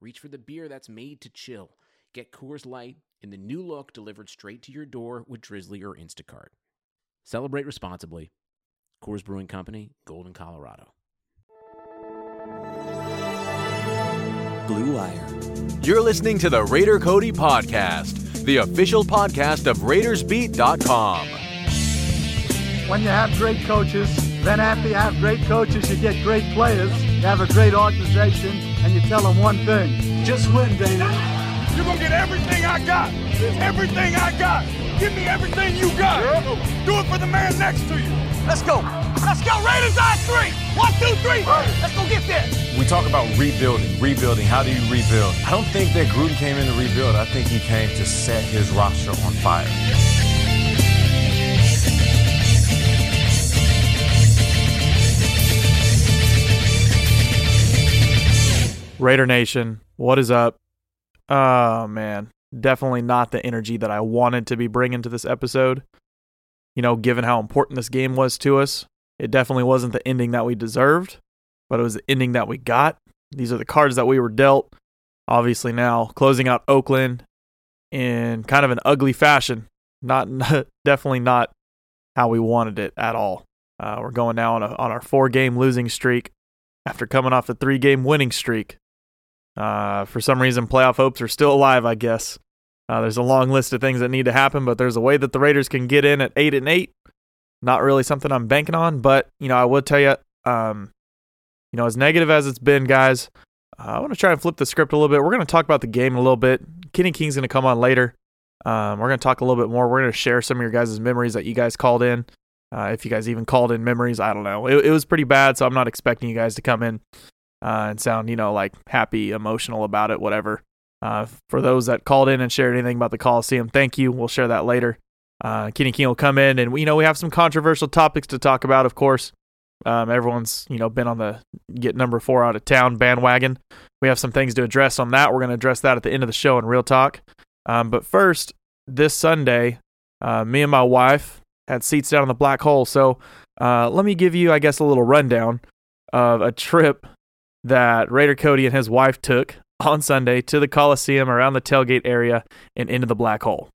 reach for the beer that's made to chill. Get Coors Light in the new look delivered straight to your door with Drizly or Instacart. Celebrate responsibly. Coors Brewing Company, Golden, Colorado. Blue Wire. You're listening to the Raider Cody Podcast, the official podcast of RaidersBeat.com. When you have great coaches, then after you have great coaches, you get great players, you have a great organization, and you tell them one thing just win, baby. You're gonna get everything I got. Everything I got. Give me everything you got. Do it for the man next to you. Let's go. Let's go. Raiders on three. One, two, three. Let's go get there. We talk about rebuilding, rebuilding. How do you rebuild? I don't think that Gruden came in to rebuild. I think he came to set his roster on fire. Raider Nation, what is up? Oh man, definitely not the energy that I wanted to be bringing to this episode. You know, given how important this game was to us, it definitely wasn't the ending that we deserved, but it was the ending that we got. These are the cards that we were dealt. Obviously, now closing out Oakland in kind of an ugly fashion. Not definitely not how we wanted it at all. Uh, we're going now on a, on our four game losing streak after coming off a three game winning streak. Uh, for some reason, playoff hopes are still alive. I guess uh, there's a long list of things that need to happen, but there's a way that the Raiders can get in at eight and eight. Not really something I'm banking on, but you know I will tell you, um, you know, as negative as it's been, guys, uh, I want to try and flip the script a little bit. We're going to talk about the game a little bit. Kenny King's going to come on later. Um, we're going to talk a little bit more. We're going to share some of your guys' memories that you guys called in. Uh, if you guys even called in memories, I don't know. It, it was pretty bad, so I'm not expecting you guys to come in uh, and sound, you know, like happy, emotional about it, whatever. Uh, for those that called in and shared anything about the Coliseum, thank you. We'll share that later. Uh, Kenny King will come in, and we, you know we have some controversial topics to talk about. Of course, um, everyone's you know been on the get number four out of town bandwagon. We have some things to address on that. We're going to address that at the end of the show in real talk. Um, but first, this Sunday, uh, me and my wife had seats down in the black hole. So uh, let me give you, I guess, a little rundown of a trip that Raider Cody and his wife took on Sunday to the Coliseum around the tailgate area and into the black hole.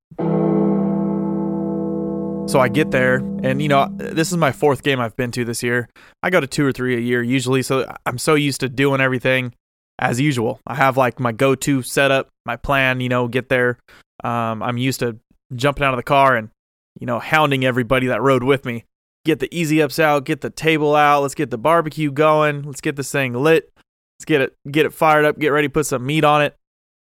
So I get there, and you know, this is my fourth game I've been to this year. I go to two or three a year usually, so I'm so used to doing everything as usual. I have like my go to setup, my plan, you know, get there. Um, I'm used to jumping out of the car and, you know, hounding everybody that rode with me. Get the easy ups out, get the table out, let's get the barbecue going, let's get this thing lit. Let's get it get it fired up, get ready, put some meat on it.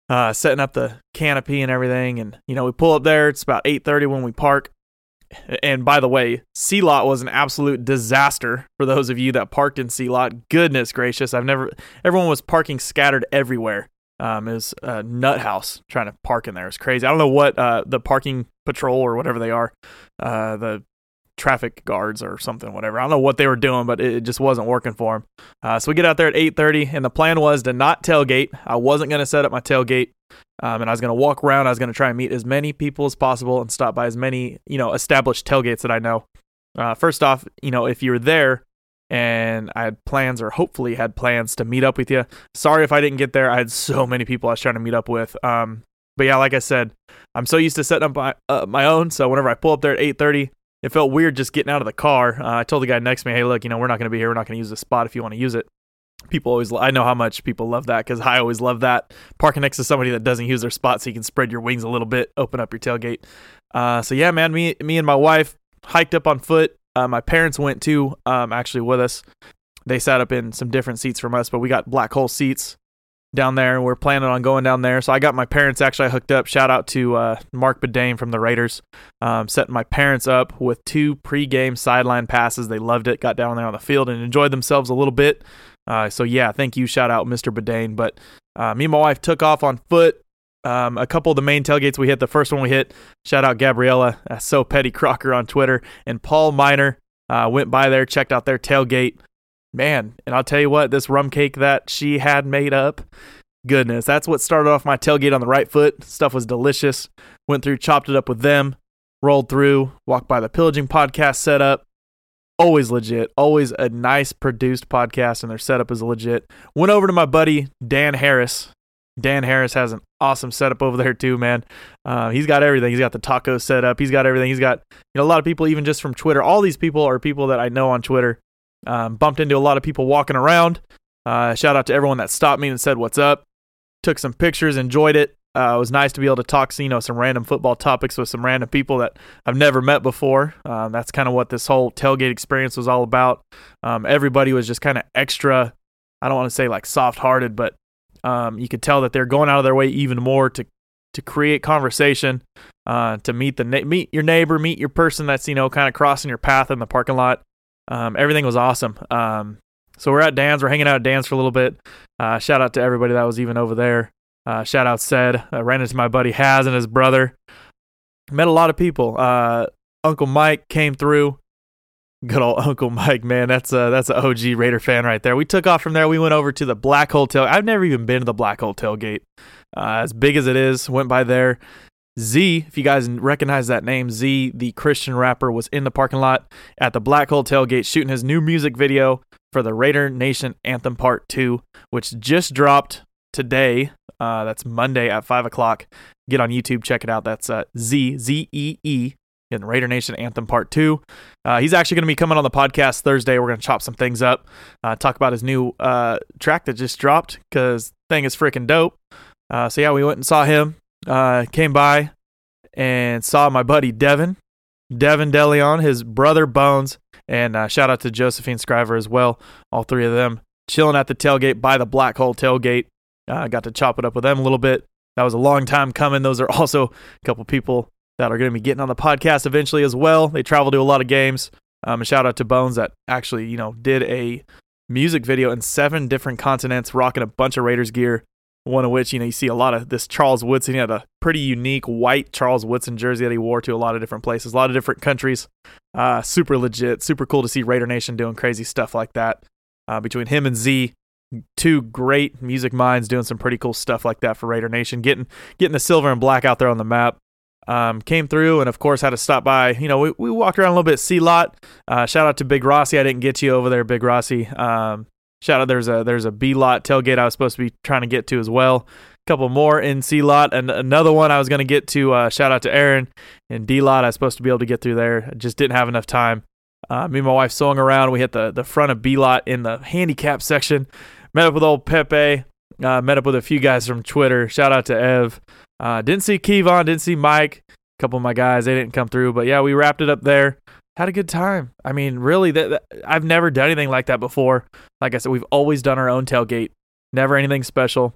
Uh, setting up the canopy and everything, and you know we pull up there. It's about eight thirty when we park. And by the way, C lot was an absolute disaster for those of you that parked in C lot. Goodness gracious, I've never. Everyone was parking scattered everywhere. Um, it was a nut house trying to park in there. It's crazy. I don't know what uh the parking patrol or whatever they are, uh the traffic guards or something, whatever. I don't know what they were doing, but it just wasn't working for them. Uh, so we get out there at 8:30, and the plan was to not tailgate. I wasn't going to set up my tailgate, um, and I was going to walk around. I was going to try and meet as many people as possible and stop by as many, you know, established tailgates that I know. Uh, first off, you know, if you're there and I had plans or hopefully had plans to meet up with you, sorry if I didn't get there. I had so many people I was trying to meet up with. Um, but yeah, like I said, I'm so used to setting up my, uh, my own. So whenever I pull up there at 8:30, it felt weird just getting out of the car. Uh, I told the guy next to me, "Hey, look, you know, we're not going to be here. We're not going to use this spot if you want to use it." People always, I know how much people love that because I always love that parking next to somebody that doesn't use their spot, so you can spread your wings a little bit, open up your tailgate. Uh, so yeah, man, me, me and my wife hiked up on foot. Uh, my parents went too, um, actually with us. They sat up in some different seats from us, but we got black hole seats down there. And we're planning on going down there. So I got my parents actually hooked up. Shout out to uh, Mark Bedane from the Raiders, um, setting my parents up with two pregame sideline passes. They loved it. Got down there on the field and enjoyed themselves a little bit. Uh, so yeah, thank you. Shout out Mr. Bedane. But Uh, me and my wife took off on foot. Um, a couple of the main tailgates we hit. The first one we hit, shout out Gabriella, so petty Crocker on Twitter, and Paul Miner uh, went by there, checked out their tailgate. Man, and I'll tell you what, this rum cake that she had made up, goodness, that's what started off my tailgate on the right foot. Stuff was delicious. Went through, chopped it up with them, rolled through, walked by the pillaging podcast setup. Always legit, always a nice produced podcast, and their setup is legit. Went over to my buddy Dan Harris. Dan Harris has an awesome setup over there too, man. Uh, he's got everything. He's got the taco set up. He's got everything. He's got you know a lot of people, even just from Twitter. All these people are people that I know on Twitter. Um, bumped into a lot of people walking around. Uh, shout out to everyone that stopped me and said what's up. Took some pictures, enjoyed it. Uh, it was nice to be able to talk, you know, some random football topics with some random people that I've never met before. Um, that's kind of what this whole tailgate experience was all about. Um, everybody was just kind of extra. I don't want to say like soft-hearted, but um, you could tell that they're going out of their way even more to to create conversation, uh, to meet the na- meet your neighbor, meet your person that's you know kind of crossing your path in the parking lot. Um, everything was awesome. Um, so we're at Dan's. We're hanging out at Dan's for a little bit. Uh, shout out to everybody that was even over there. Uh, shout out said. I ran into my buddy Haz and his brother. Met a lot of people. Uh, Uncle Mike came through. Good old Uncle Mike, man. That's a that's an OG Raider fan right there. We took off from there. We went over to the Black Hole Tail. I've never even been to the Black Hole Tailgate. Uh, as big as it is, went by there. Z, if you guys recognize that name, Z, the Christian rapper, was in the parking lot at the Black Hole Tailgate shooting his new music video for the Raider Nation Anthem Part 2, which just dropped today. Uh, that's Monday at 5 o'clock. Get on YouTube, check it out. That's uh, Z, Z E E, in Raider Nation Anthem Part 2. Uh, he's actually going to be coming on the podcast Thursday. We're going to chop some things up, uh, talk about his new uh, track that just dropped because thing is freaking dope. Uh, so, yeah, we went and saw him, uh, came by and saw my buddy Devin, Devin DeLeon, his brother Bones, and uh, shout out to Josephine Scriver as well. All three of them chilling at the tailgate by the Black Hole Tailgate. Uh, got to chop it up with them a little bit. That was a long time coming. Those are also a couple people that are going to be getting on the podcast eventually as well. They travel to a lot of games. Um, shout out to Bones that actually, you know, did a music video in seven different continents, rocking a bunch of Raiders gear. One of which, you know, you see a lot of this Charles Woodson. He had a pretty unique white Charles Woodson jersey that he wore to a lot of different places, a lot of different countries. Uh, super legit, super cool to see Raider Nation doing crazy stuff like that. Uh, between him and Z, two great music minds doing some pretty cool stuff like that for Raider Nation, getting getting the silver and black out there on the map. Um, came through and of course had to stop by. You know, we, we walked around a little bit. C lot. Uh, shout out to Big Rossi. I didn't get you over there, Big Rossi. Um, shout out. There's a there's a B lot tailgate I was supposed to be trying to get to as well. A couple more in C lot and another one I was going to get to. Uh, shout out to Aaron and D lot. I was supposed to be able to get through there. I just didn't have enough time. Uh, me and my wife swung around. We hit the the front of B lot in the handicap section. Met up with old Pepe. Uh, met up with a few guys from Twitter. Shout out to Ev. Uh, didn't see Kevon, didn't see Mike. A couple of my guys, they didn't come through. But yeah, we wrapped it up there. Had a good time. I mean, really, that, I've never done anything like that before. Like I said, we've always done our own tailgate. Never anything special.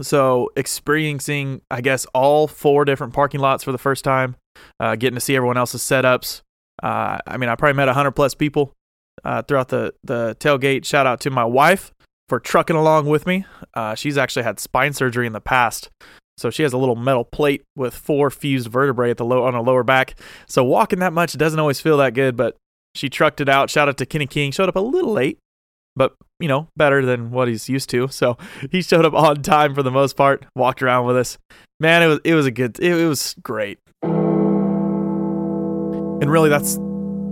So experiencing, I guess, all four different parking lots for the first time, uh, getting to see everyone else's setups. Uh, I mean, I probably met hundred plus people uh, throughout the the tailgate. Shout out to my wife for trucking along with me. Uh, she's actually had spine surgery in the past, so she has a little metal plate with four fused vertebrae at the low on her lower back. So walking that much doesn't always feel that good, but she trucked it out. Shout out to Kenny King. Showed up a little late, but you know better than what he's used to. So he showed up on time for the most part. Walked around with us. Man, it was it was a good. It, it was great. And really, that's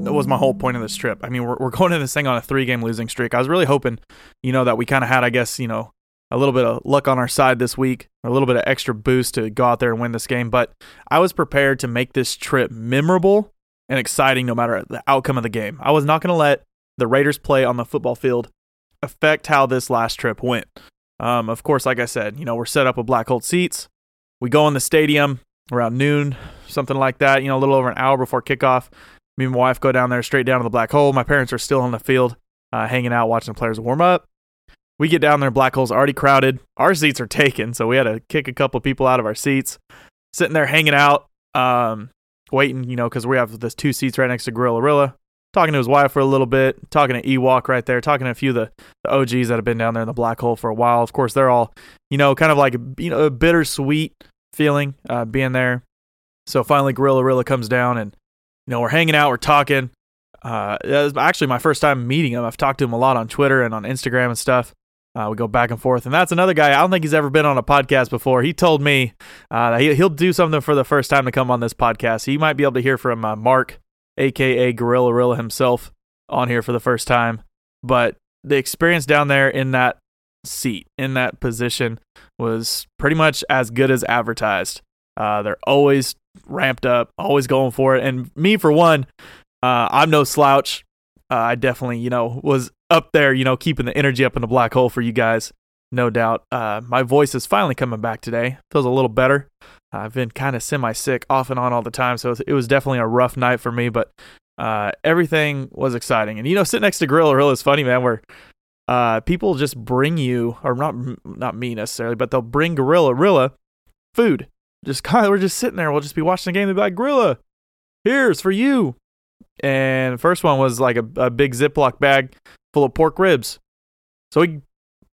that was my whole point of this trip. I mean, we're, we're going to this thing on a three game losing streak. I was really hoping, you know, that we kind of had, I guess, you know, a little bit of luck on our side this week, a little bit of extra boost to go out there and win this game. But I was prepared to make this trip memorable and exciting no matter the outcome of the game. I was not going to let the Raiders play on the football field affect how this last trip went. Um, of course, like I said, you know, we're set up with black hole seats. We go in the stadium around noon, something like that, you know, a little over an hour before kickoff. Me and my wife go down there straight down to the black hole. My parents are still on the field, uh, hanging out, watching the players warm up. We get down there, black hole's already crowded. Our seats are taken, so we had to kick a couple people out of our seats. Sitting there hanging out, um, waiting, you know, because we have this two seats right next to Gorilla Rilla. talking to his wife for a little bit, talking to Ewok right there, talking to a few of the, the OGs that have been down there in the black hole for a while. Of course, they're all, you know, kind of like you know, a bittersweet feeling uh, being there. So finally, Gorilla Rilla comes down and, you know, we're hanging out, we're talking. Uh, it was actually my first time meeting him. I've talked to him a lot on Twitter and on Instagram and stuff. Uh, we go back and forth, and that's another guy. I don't think he's ever been on a podcast before. He told me uh, he, will do something for the first time to come on this podcast. So you might be able to hear from uh, Mark, aka Gorilla Rilla himself, on here for the first time. But the experience down there in that seat, in that position, was pretty much as good as advertised. Uh, they're always ramped up, always going for it. And me, for one, uh, I'm no slouch. Uh, I definitely, you know, was up there, you know, keeping the energy up in the black hole for you guys, no doubt. Uh, my voice is finally coming back today. Feels a little better. I've been kind of semi sick off and on all the time, so it was definitely a rough night for me, but uh, everything was exciting. And, you know, sitting next to Gorilla Rilla is funny, man, where uh, people just bring you, or not, not me necessarily, but they'll bring Gorilla Rilla food. Just kind of, we're just sitting there. We'll just be watching the game. They'll be like, Gorilla, here's for you. And first one was like a, a big Ziploc bag full of pork ribs. So he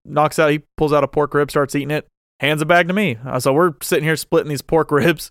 knocks out, he pulls out a pork rib, starts eating it, hands a bag to me. Uh, so we're sitting here splitting these pork ribs.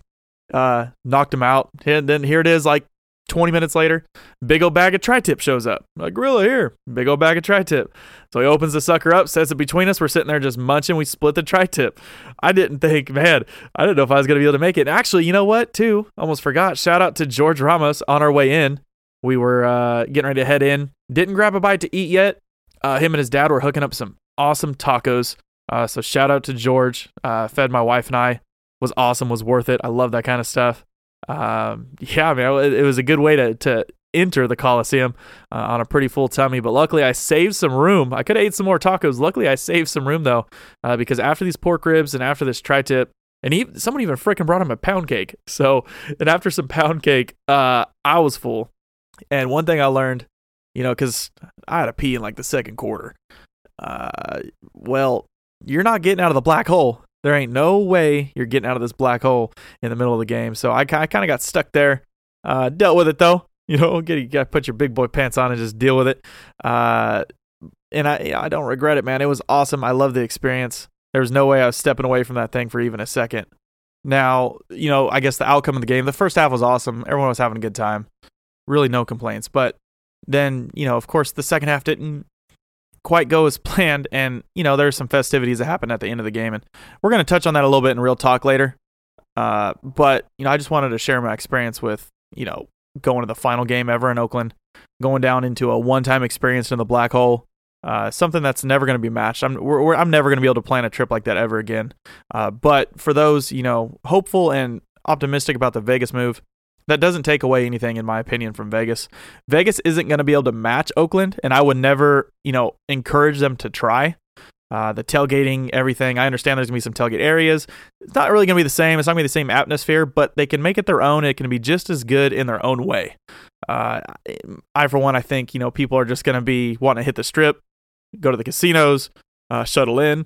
Uh, knocked him out. And then here it is, like 20 minutes later, big old bag of tri tip shows up. Like, Gorilla, here, big old bag of tri tip. So he opens the sucker up, sets it between us. We're sitting there just munching. We split the tri tip. I didn't think, man, I didn't know if I was going to be able to make it. And actually, you know what, too? Almost forgot. Shout out to George Ramos on our way in. We were uh, getting ready to head in. Didn't grab a bite to eat yet. Uh, him and his dad were hooking up some awesome tacos. Uh, so shout out to George. Uh, fed my wife and I. Was awesome. Was worth it. I love that kind of stuff. Um, yeah, man, it, it, was a good way to to enter the Coliseum uh, on a pretty full tummy. But luckily, I saved some room. I could have ate some more tacos. Luckily, I saved some room though, uh, because after these pork ribs and after this tri-tip, and he, someone even freaking brought him a pound cake. So, and after some pound cake, uh, I was full. And one thing I learned, you know, because I had to pee in like the second quarter. Uh, well, you're not getting out of the black hole. There ain't no way you're getting out of this black hole in the middle of the game. So I, I kind of got stuck there. Uh, dealt with it though. You know, get you got to put your big boy pants on and just deal with it. Uh, and I I don't regret it, man. It was awesome. I love the experience. There was no way I was stepping away from that thing for even a second. Now, you know, I guess the outcome of the game, the first half was awesome. Everyone was having a good time really no complaints. But then, you know, of course, the second half didn't quite go as planned. And, you know, there's some festivities that happened at the end of the game. And we're going to touch on that a little bit in real talk later. Uh, but, you know, I just wanted to share my experience with, you know, going to the final game ever in Oakland, going down into a one time experience in the black hole. Uh, something that's never going to be matched. I'm we're, we're, I'm never going to be able to plan a trip like that ever again. Uh, but for those you know hopeful and optimistic about the Vegas move, that doesn't take away anything, in my opinion, from Vegas. Vegas isn't going to be able to match Oakland, and I would never, you know, encourage them to try. Uh, the tailgating, everything. I understand there's gonna be some tailgate areas. It's not really gonna be the same. It's not gonna be the same atmosphere, but they can make it their own. It can be just as good in their own way. Uh, I, for one, I think you know people are just gonna be wanting to hit the strip, go to the casinos, uh, shuttle in,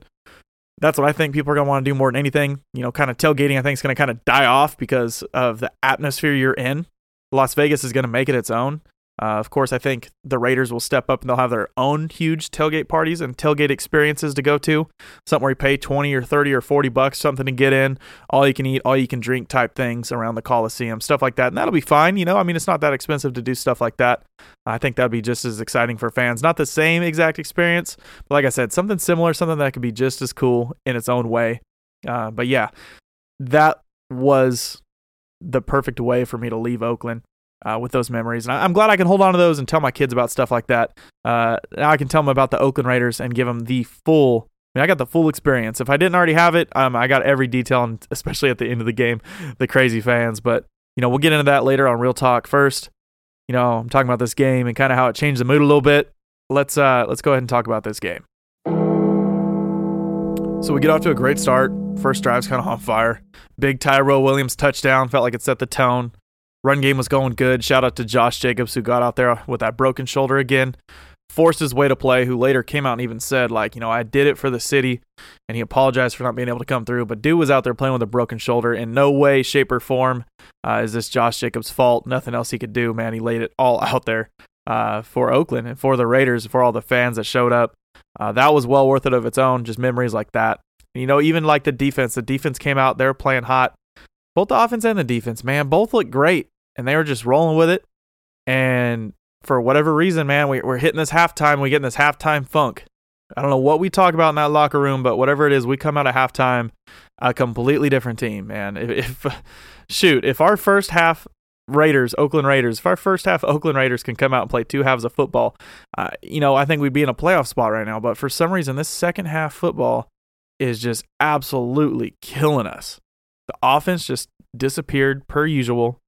that's what I think people are going to want to do more than anything. You know, kind of tailgating, I think, is going to kind of die off because of the atmosphere you're in. Las Vegas is going to make it its own. Uh, of course, I think the Raiders will step up and they'll have their own huge tailgate parties and tailgate experiences to go to. Something where you pay 20 or 30 or 40 bucks, something to get in, all you can eat, all you can drink type things around the Coliseum, stuff like that. And that'll be fine. You know, I mean, it's not that expensive to do stuff like that. I think that'd be just as exciting for fans. Not the same exact experience, but like I said, something similar, something that could be just as cool in its own way. Uh, but yeah, that was the perfect way for me to leave Oakland uh, with those memories. And I, am glad I can hold on to those and tell my kids about stuff like that. Uh, now I can tell them about the Oakland Raiders and give them the full. I mean, I got the full experience. If I didn't already have it, um, I got every detail, and especially at the end of the game, the crazy fans. But you know, we'll get into that later on Real Talk. First, you know, I'm talking about this game and kind of how it changed the mood a little bit. Let's uh, let's go ahead and talk about this game. So we get off to a great start. First drive's kind of on fire. Big Tyrell Williams touchdown felt like it set the tone. Run game was going good. Shout out to Josh Jacobs, who got out there with that broken shoulder again, forced his way to play, who later came out and even said, like, you know, I did it for the city, and he apologized for not being able to come through. But dude was out there playing with a broken shoulder. In no way, shape, or form uh, is this Josh Jacobs' fault. Nothing else he could do, man. He laid it all out there. uh, for Oakland and for the Raiders, for all the fans that showed up. Uh, that was well worth it of its own, just memories like that. You know, even like the defense, the defense came out, they were playing hot. Both the offense and the defense, man, both look great, and they were just rolling with it. And for whatever reason, man, we, we're hitting this halftime, we getting this halftime funk. I don't know what we talk about in that locker room, but whatever it is, we come out of halftime a completely different team, man. If, if shoot, if our first half Raiders, Oakland Raiders, if our first half Oakland Raiders can come out and play two halves of football, uh, you know, I think we'd be in a playoff spot right now. But for some reason, this second half football is just absolutely killing us. The offense just disappeared per usual.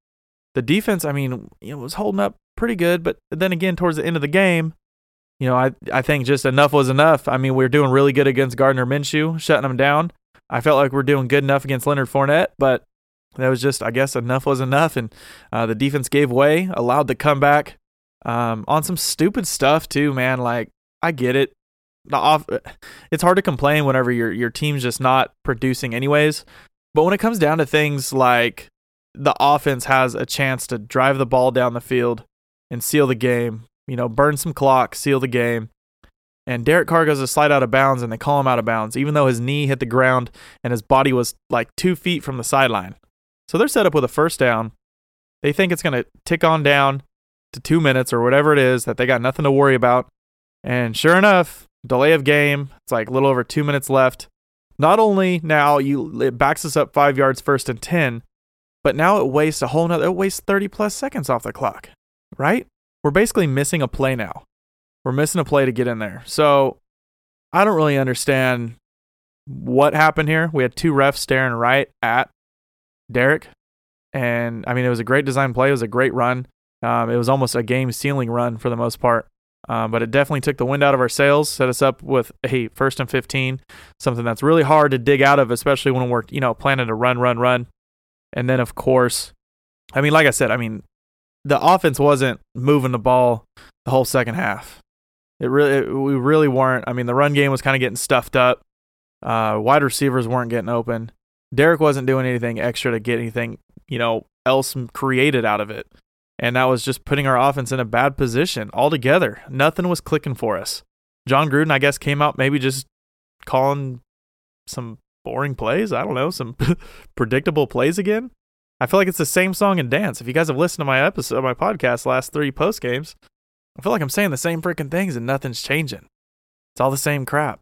The defense, I mean, know, was holding up pretty good, but then again, towards the end of the game, you know, I I think just enough was enough. I mean, we are doing really good against Gardner Minshew, shutting him down. I felt like we are doing good enough against Leonard Fournette, but that was just, I guess, enough was enough, and uh, the defense gave way, allowed the comeback um, on some stupid stuff too, man. Like I get it, the off, it's hard to complain whenever your your team's just not producing anyways. But when it comes down to things like the offense has a chance to drive the ball down the field and seal the game, you know, burn some clock, seal the game. And Derek Carr goes to slide out of bounds and they call him out of bounds, even though his knee hit the ground and his body was like two feet from the sideline. So they're set up with a first down. They think it's going to tick on down to two minutes or whatever it is that they got nothing to worry about. And sure enough, delay of game. It's like a little over two minutes left. Not only now you it backs us up five yards first and ten, but now it wastes a whole nother it wastes 30 plus seconds off the clock. Right? We're basically missing a play now. We're missing a play to get in there. So I don't really understand what happened here. We had two refs staring right at Derek. And I mean, it was a great design play. It was a great run. Um, it was almost a game sealing run for the most part. Um, but it definitely took the wind out of our sails, set us up with a first and 15, something that's really hard to dig out of, especially when we're, you know, planning to run, run, run. And then, of course, I mean, like I said, I mean, the offense wasn't moving the ball the whole second half. It really, it, we really weren't. I mean, the run game was kind of getting stuffed up. Uh, wide receivers weren't getting open. Derek wasn't doing anything extra to get anything, you know, else created out of it. And that was just putting our offense in a bad position altogether. Nothing was clicking for us. Jon Gruden, I guess, came out maybe just calling some boring plays. I don't know, some predictable plays again. I feel like it's the same song and dance. If you guys have listened to my episode, my podcast, last three post games, I feel like I'm saying the same freaking things and nothing's changing. It's all the same crap.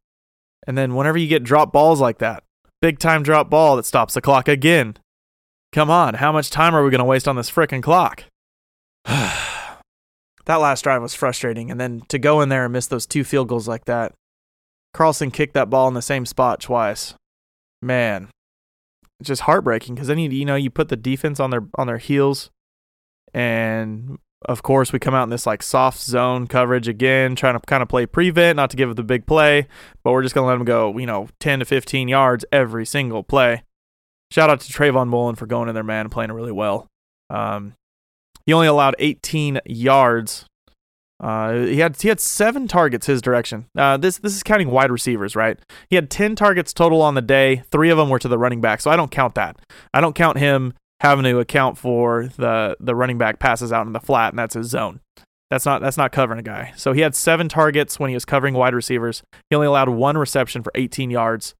And then whenever you get drop balls like that, big time drop ball that stops the clock again. Come on, how much time are we going to waste on this freaking clock? that last drive was frustrating. And then to go in there and miss those two field goals like that, Carlson kicked that ball in the same spot twice. Man, just heartbreaking because then you you know you put the defense on their on their heels, and of course we come out in this like soft zone coverage again, trying to kind of play prevent, not to give it the big play, but we're just gonna let them go you know ten to fifteen yards every single play. Shout out to Trayvon Mullen for going in there, man, playing really well. Um, he only allowed 18 yards. Uh, he had he had seven targets his direction. Uh, this this is counting wide receivers, right? He had 10 targets total on the day. Three of them were to the running back, so I don't count that. I don't count him having to account for the the running back passes out in the flat, and that's his zone. That's not that's not covering a guy. So he had seven targets when he was covering wide receivers. He only allowed one reception for 18 yards.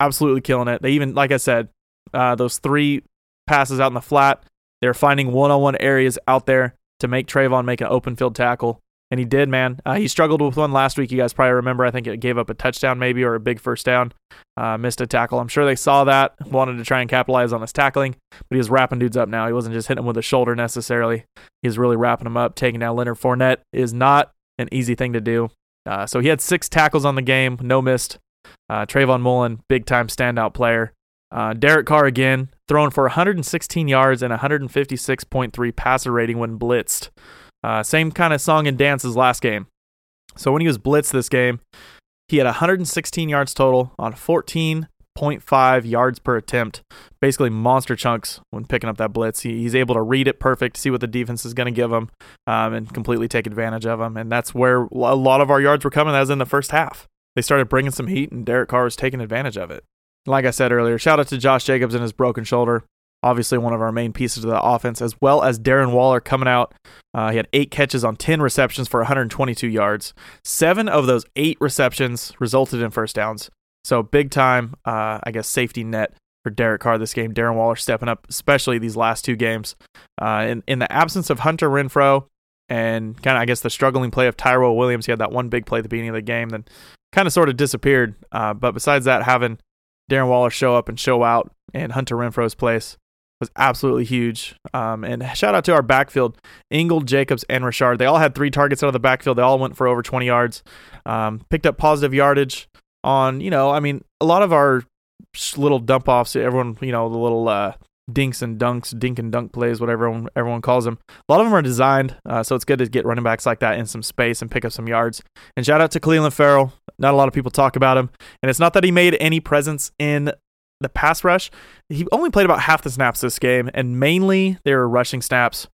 Absolutely killing it. They even, like I said, uh, those three passes out in the flat. They're finding one-on-one areas out there to make Trayvon make an open field tackle, and he did, man. Uh, he struggled with one last week. You guys probably remember. I think it gave up a touchdown, maybe, or a big first down. Uh, missed a tackle. I'm sure they saw that, wanted to try and capitalize on his tackling, but he was wrapping dudes up now. He wasn't just hitting them with the shoulder necessarily. He was really wrapping them up. Taking down Leonard Fournette is not an easy thing to do. Uh, so he had six tackles on the game, no missed. Uh, Trayvon Mullen, big time standout player. Uh, Derek Carr again, throwing for 116 yards and 156.3 passer rating when blitzed. Uh, same kind of song and dance as last game. So when he was blitzed this game, he had 116 yards total on 14.5 yards per attempt. Basically, monster chunks when picking up that blitz. He, he's able to read it perfect, see what the defense is going to give him, um, and completely take advantage of him. And that's where a lot of our yards were coming. Was in the first half. They started bringing some heat, and Derek Carr was taking advantage of it like I said earlier, shout out to Josh Jacobs and his broken shoulder. Obviously one of our main pieces of the offense, as well as Darren Waller coming out. Uh, he had eight catches on 10 receptions for 122 yards. Seven of those eight receptions resulted in first downs. So big time, uh, I guess, safety net for Derek Carr this game. Darren Waller stepping up, especially these last two games. Uh, in, in the absence of Hunter Renfrow and kind of, I guess, the struggling play of Tyrell Williams, he had that one big play at the beginning of the game, then kind of sort of disappeared. Uh, but besides that, having Darren Waller show up and show out in Hunter Renfrow's place was absolutely huge. Um, and shout out to our backfield, Ingold, Jacobs, and Richard. They all had three targets out of the backfield. They all went for over 20 yards. Um, picked up positive yardage on, you know, I mean, a lot of our little dump offs, everyone, you know, the little uh, dinks and dunks, dink and dunk plays, whatever everyone, everyone calls them. A lot of them are designed, uh, so it's good to get running backs like that in some space and pick up some yards. And shout out to Clelin Ferrell. Not a lot of people talk about him, and it's not that he made any presence in the pass rush. He only played about half the snaps this game, and mainly they were rushing snaps.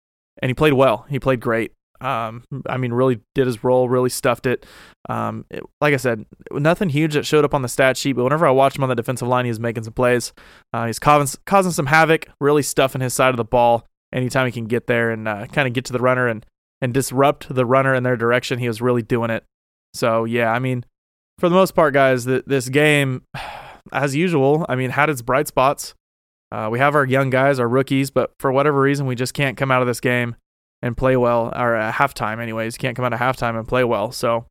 And he played well. He played great. Um, I mean, really did his role, really stuffed it. Um, it, like I said, nothing huge that showed up on the stat sheet, but whenever I watched him on the defensive line, he was making some plays. Uh, he's causing, causing some havoc, really stuffing his side of the ball anytime he can get there and uh, kind of get to the runner and, and disrupt the runner in their direction. He was really doing it. So, yeah, I mean, for the most part, guys, th- this game, as usual, I mean, had its bright spots. Uh, we have our young guys, our rookies, but for whatever reason, we just can't come out of this game and play well, or at halftime, anyways. Can't come out of halftime and play well. So,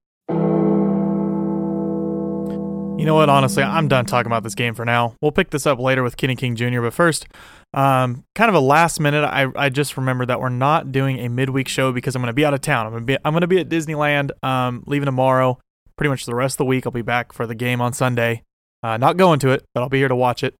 you know what? Honestly, I'm done talking about this game for now. We'll pick this up later with Kenny King Jr. But first, um, kind of a last minute. I, I just remembered that we're not doing a midweek show because I'm going to be out of town. I'm going to be I'm going to be at Disneyland. Um, leaving tomorrow. Pretty much the rest of the week. I'll be back for the game on Sunday. Uh, not going to it, but I'll be here to watch it.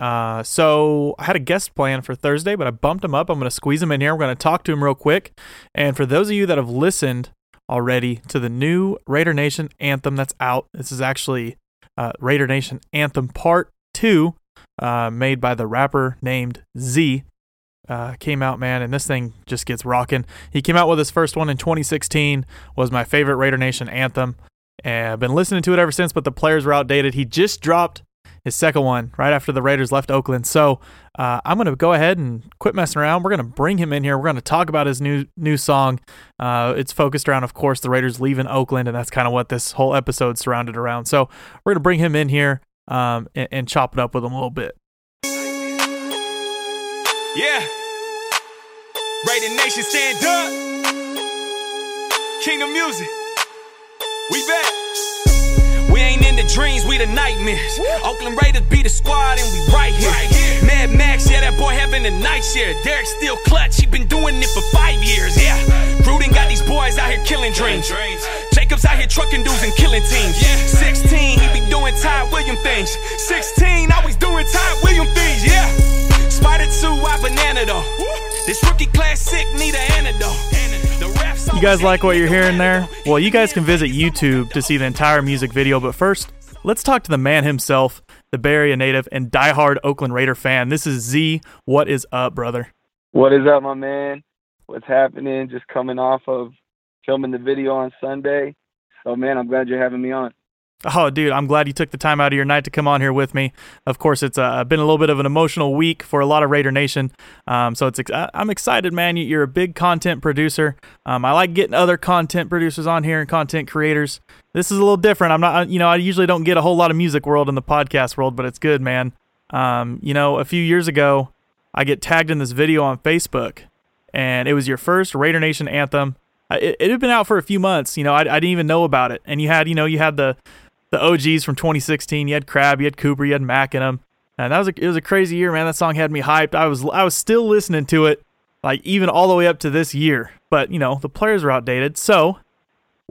Uh, so I had a guest plan for Thursday, but I bumped him up. I'm going to squeeze him in here. We're going to talk to him real quick. And for those of you that have listened already to the new Raider Nation anthem that's out, this is actually uh, Raider Nation anthem part two, uh, made by the rapper named Z. Uh, came out, man, and this thing just gets rocking. He came out with his first one in 2016. Was my favorite Raider Nation anthem, and I've been listening to it ever since. But the players were outdated. He just dropped his second one right after the Raiders left Oakland. So uh, I'm going to go ahead and quit messing around. We're going to bring him in here. We're going to talk about his new new song. Uh, it's focused around, of course, the Raiders leaving Oakland, and that's kind of what this whole episode surrounded around. So we're going to bring him in here um, and, and chop it up with him a little bit. Yeah. Raider Nation stand up. King of music. We back. We ain't in the dreams, we the nightmares. Oakland Raiders beat the squad and we right here. Mad Max, yeah, that boy having a night share. Derek still clutch, he been doing it for five years, yeah. Gruden got these boys out here killing dreams. Jacobs out here trucking dudes and killing teams. 16, he be doing Ty William things. 16, always doing Ty William things, yeah. Spider 2, Y banana though. This rookie class sick need an antidote. You guys like what you're hearing there? Well, you guys can visit YouTube to see the entire music video, but first, let's talk to the man himself, the Bay Area native and diehard Oakland Raider fan. This is Z. What is up, brother? What is up, my man? What's happening? Just coming off of filming the video on Sunday. So, man, I'm glad you're having me on. Oh, dude, I'm glad you took the time out of your night to come on here with me. Of course, it's uh, been a little bit of an emotional week for a lot of Raider Nation. Um, so it's ex- I'm excited, man. You- You're a big content producer. Um, I like getting other content producers on here and content creators. This is a little different. I'm not, you know, I usually don't get a whole lot of music world in the podcast world, but it's good, man. Um, you know, a few years ago, I get tagged in this video on Facebook, and it was your first Raider Nation anthem. It, it had been out for a few months. You know, I, I didn't even know about it. And you had, you know, you had the the OGs from 2016. You had Crab, you had Cooper, you had Mack in them, and that was a, it was a crazy year, man. That song had me hyped. I was I was still listening to it, like even all the way up to this year. But you know, the players were outdated. So,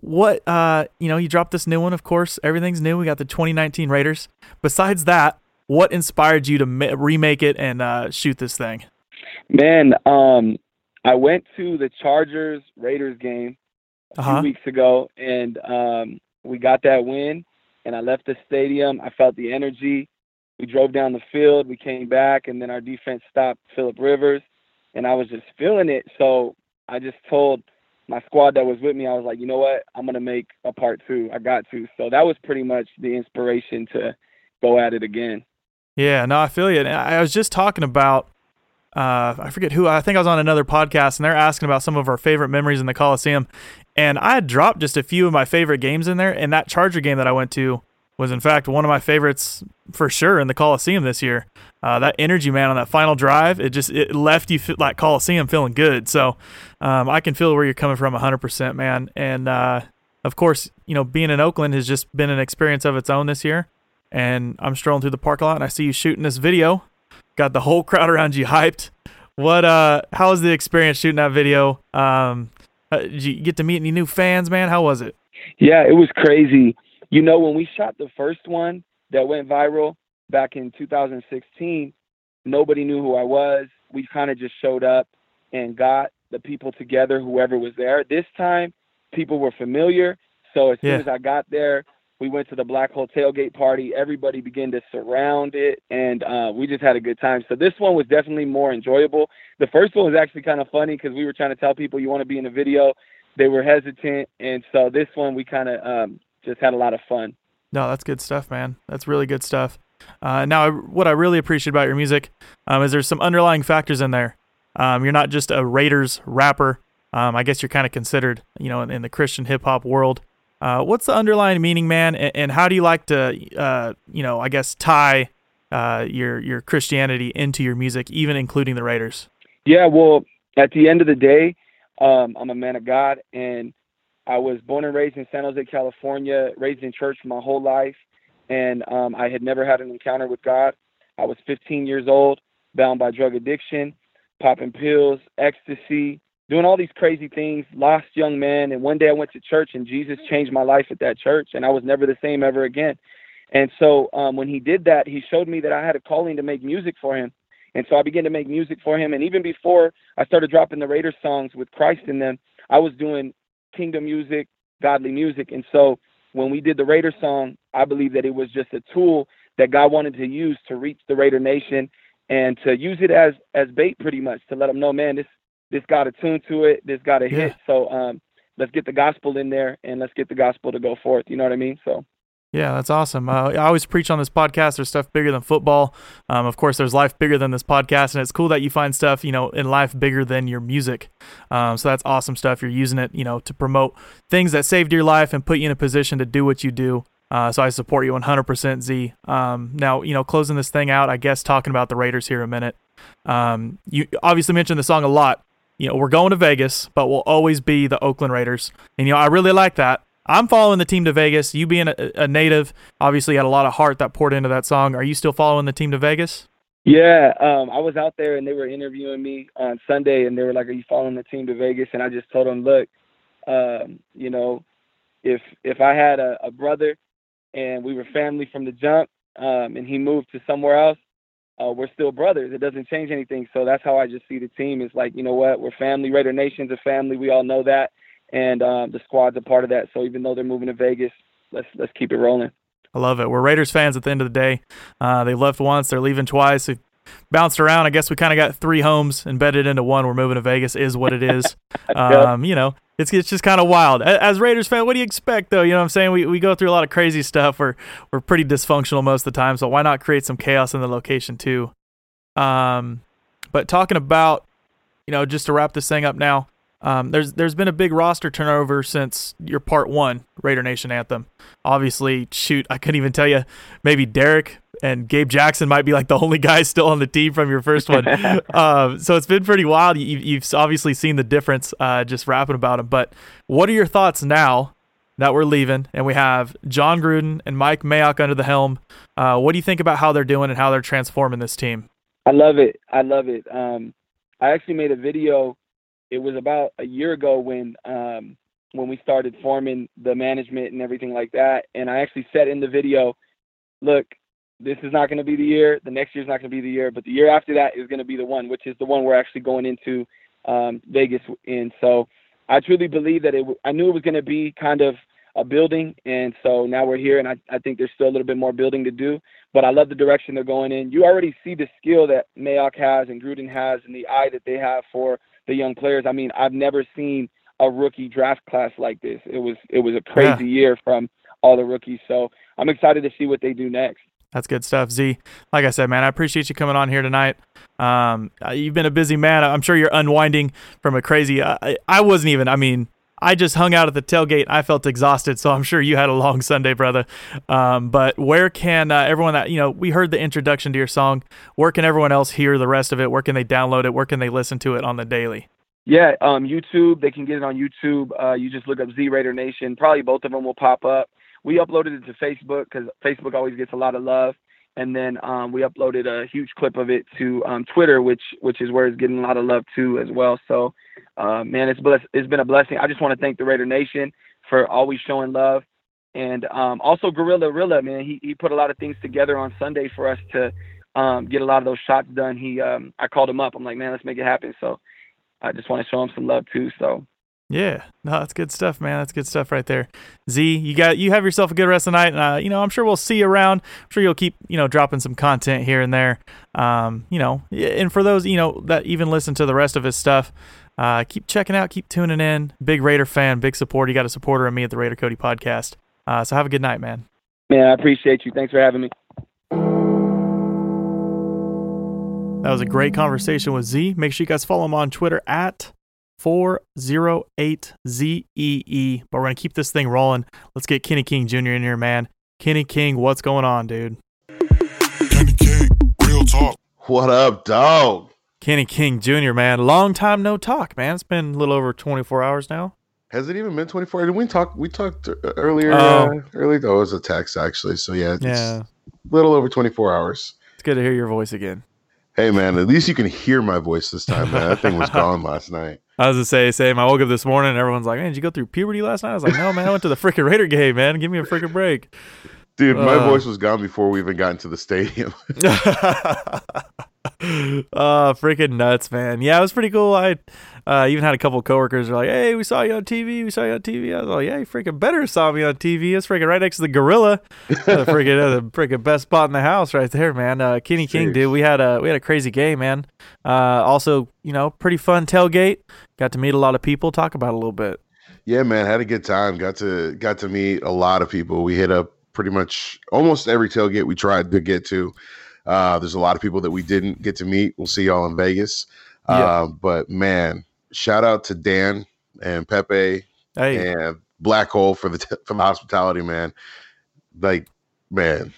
what uh, you know, you dropped this new one. Of course, everything's new. We got the 2019 Raiders. Besides that, what inspired you to ma- remake it and uh, shoot this thing? Man, um, I went to the Chargers Raiders game a Uh-huh. few weeks ago, and um, we got that win. And I left the stadium. I felt the energy. We drove down the field. We came back, and then our defense stopped Philip Rivers, and I was just feeling it. So I just told my squad that was with me, I was like, you know what? I'm gonna make a part two. I got to. So that was pretty much the inspiration to go at it again. Yeah, no, I feel you. And I was just talking about uh, I forget who. I think I was on another podcast, and they're asking about some of our favorite memories in the Coliseum. And I had dropped just a few of my favorite games in there, and that Charger game that I went to was in fact one of my favorites for sure in the Coliseum this year. Uh, that energy, man, on that final drive, it just it left you like Coliseum feeling good. So um, I can feel where you're coming from 100%, man. And uh, of course, you know, being in Oakland has just been an experience of its own this year. And I'm strolling through the parking lot, and I see you shooting this video got the whole crowd around you hyped. What uh how was the experience shooting that video? Um uh, did you get to meet any new fans, man? How was it? Yeah, it was crazy. You know, when we shot the first one that went viral back in 2016, nobody knew who I was. We kind of just showed up and got the people together, whoever was there. This time, people were familiar. So as soon Yeah. as I got there, we went to the Black Hole tailgate party. Everybody began to surround it, and uh, we just had a good time. So this one was definitely more enjoyable. The first one was actually kind of funny because we were trying to tell people you want to be in the video. They were hesitant, and so this one we kind of um, just had a lot of fun. No, that's good stuff, man. That's really good stuff. Uh, now, what I really appreciate about your music um, is there's some underlying factors in there. Um, you're not just a Raiders rapper. Um, I guess you're kind of considered, you know, in, in the Christian hip hop world. Uh, what's the underlying meaning, man? And, and how do you like to, uh, you know, I guess tie uh, your your Christianity into your music, even including the Raiders? Yeah, well, at the end of the day, um, I'm a man of God, and I was born and raised in San Jose, California, raised in church my whole life, and um, I had never had an encounter with God. I was 15 years old, bound by drug addiction, popping pills, ecstasy, doing all these crazy things, lost young man. And one day I went to church, and Jesus changed my life at that church, and I was never the same ever again. And so um, when he did that, he showed me that I had a calling to make music for him. And so I began to make music for him. And even before I started dropping the Raiders songs with Christ in them, I was doing kingdom music, godly music. And so when we did the Raider song, I believe that it was just a tool that God wanted to use to reach the Raider Nation and to use it as as bait, pretty much, to let them know, man, this this got a tune to it, this got a hit. So um, let's get the gospel in there and let's get the gospel to go forth. You know what I mean? So. Yeah, that's awesome. Uh, I always preach on this podcast. There's stuff bigger than football. Um, of course, there's life bigger than this podcast, and it's cool that you find stuff, you know, in life bigger than your music. Um, so that's awesome stuff. You're using it, you know, to promote things that saved your life and put you in a position to do what you do. Uh, so I support you 100%, Z. Um, now, you know, closing this thing out, I guess talking about the Raiders here a minute. Um, you obviously mentioned the song a lot. You know, we're going to Vegas, but we'll always be the Oakland Raiders. And, you know, I really like that. I'm following the team to Vegas. You being a, a native, obviously had a lot of heart that poured into that song. Are you still following the team to Vegas? Yeah, um, I was out there and they were interviewing me on Sunday, and they were like, "Are you following the team to Vegas?" And I just told them, "Look, um, you know, if if I had a, a brother and we were family from the jump, um, and he moved to somewhere else, uh, we're still brothers. It doesn't change anything. So that's how I just see the team. It's like, you know what, we're family. Raider Nation's a family. We all know that, and um, the squad's a part of that. So even though they're moving to Vegas, let's let's keep it rolling. I love it. We're Raiders fans at the end of the day. Uh, they left once, they're leaving twice. Bounced around. I guess we kind of got three homes embedded into one. We're moving to Vegas, is what it is. um, you know, it's it's just kind of wild. As Raiders fan, what do you expect though? You know what I'm saying? We we go through a lot of crazy stuff. We're we're pretty dysfunctional most of the time, so why not create some chaos in the location too? Um, but talking about, you know, just to wrap this thing up now, um, there's there's been a big roster turnover since your part one Raider Nation anthem. Obviously, shoot, I couldn't even tell you. Maybe Derek and Gabe Jackson might be like the only guys still on the team from your first one. um, so it's been pretty wild. You, you've obviously seen the difference uh, just rapping about them. But what are your thoughts now that we're leaving and we have Jon Gruden and Mike Mayock under the helm? Uh, what do you think about how they're doing and how they're transforming this team? I love it. I love it. Um, I actually made a video. It was about a year ago when um, when we started forming the management and everything like that. And I actually said in the video, look, this is not going to be the year. The next year is not going to be the year, but the year after that is going to be the one, which is the one we're actually going into um, Vegas in. So I truly believe that it. w- I knew it was going to be kind of a building, and so now we're here, and I, I think there's still a little bit more building to do. But I love the direction they're going in. You already see the skill that Mayock has and Gruden has, and the eye that they have for the young players. I mean, I've never seen a rookie draft class like this. It was it was a crazy year from all the rookies. So I'm excited to see what they do next. That's good stuff, Z. Like I said, man, I appreciate you coming on here tonight. Um, uh, you've been a busy man. I'm sure you're unwinding from a crazy. Uh, I, I wasn't even. I mean, I just hung out at the tailgate. I felt exhausted, so I'm sure you had a long Sunday, brother. Um, but where can uh, everyone that you know? We heard the introduction to your song. Where can everyone else hear the rest of it? Where can they download it? Where can they listen to it on the daily? Yeah, um, YouTube. They can get it on YouTube. Uh, you just look up Z Raider Nation. Probably both of them will pop up. We uploaded it to Facebook because Facebook always gets a lot of love, and then um, we uploaded a huge clip of it to um, Twitter, which which is where it's getting a lot of love too as well. So, uh, man, it's bless- it's been a blessing. I just want to thank the Raider Nation for always showing love, and um, also Gorilla Rilla, man. He he put a lot of things together on Sunday for us to um, get a lot of those shots done. He um, I called him up. I'm like, man, let's make it happen. So I just want to show him some love too. So Yeah, no, that's good stuff, man. That's good stuff right there. Z, you got you have yourself a good rest of the night, and uh, you know I'm sure we'll see you around. I'm sure you'll keep you know dropping some content here and there. Um, you know, and for those you know that even listen to the rest of his stuff, uh, keep checking out, keep tuning in. Big Raider fan, big supporter. You got a supporter of me at the Raider Cody podcast. Uh, so have a good night, man. man, I appreciate you. Thanks for having me. That was a great conversation with Z. Make sure you guys follow him on Twitter at 408ZEE. But we're going to keep this thing rolling. Let's get Kenny King Jr. in here, man. Kenny King, what's going on, dude? Kenny King, real talk. What up, dog? Kenny King Jr., man. Long time no talk, man. It's been a little over 24 hours now. Has it even been 24? Did we talk? We talked earlier. Oh. Uh, earlier, oh, it was a text actually. So yeah, it's Yeah. a little over 24 hours. It's good to hear your voice again. Hey man, at least you can hear my voice this time, man. That thing was gone last night. I was to say, same. I woke up this morning and everyone's like, man, did you go through puberty last night? I was like, no, man, I went to the freaking Raider game, man. Give me a freaking break. Dude, my Uh. voice was gone before we even got into the stadium. uh freaking nuts man. Yeah it was pretty cool. I uh even had a couple coworkers who were like hey we saw you on tv we saw you on tv i was like yeah you freaking better saw me on tv it's freaking right next to the gorilla. The freaking uh, the freaking best spot in the house right there man. Uh kenny king dude we had a we had a crazy game man. Uh also you know pretty fun tailgate. Got to meet a lot of people. Talk about it a little bit. Yeah, man, had a good time. Got to got to meet a lot of people. We hit up pretty much almost every tailgate we tried to get to. Uh, there's a lot of people that we didn't get to meet. We'll see y'all in Vegas. Yeah. Uh, but man, shout out to Dan and Pepe Hey. and Black Hole for the for the hospitality, man. Like, man,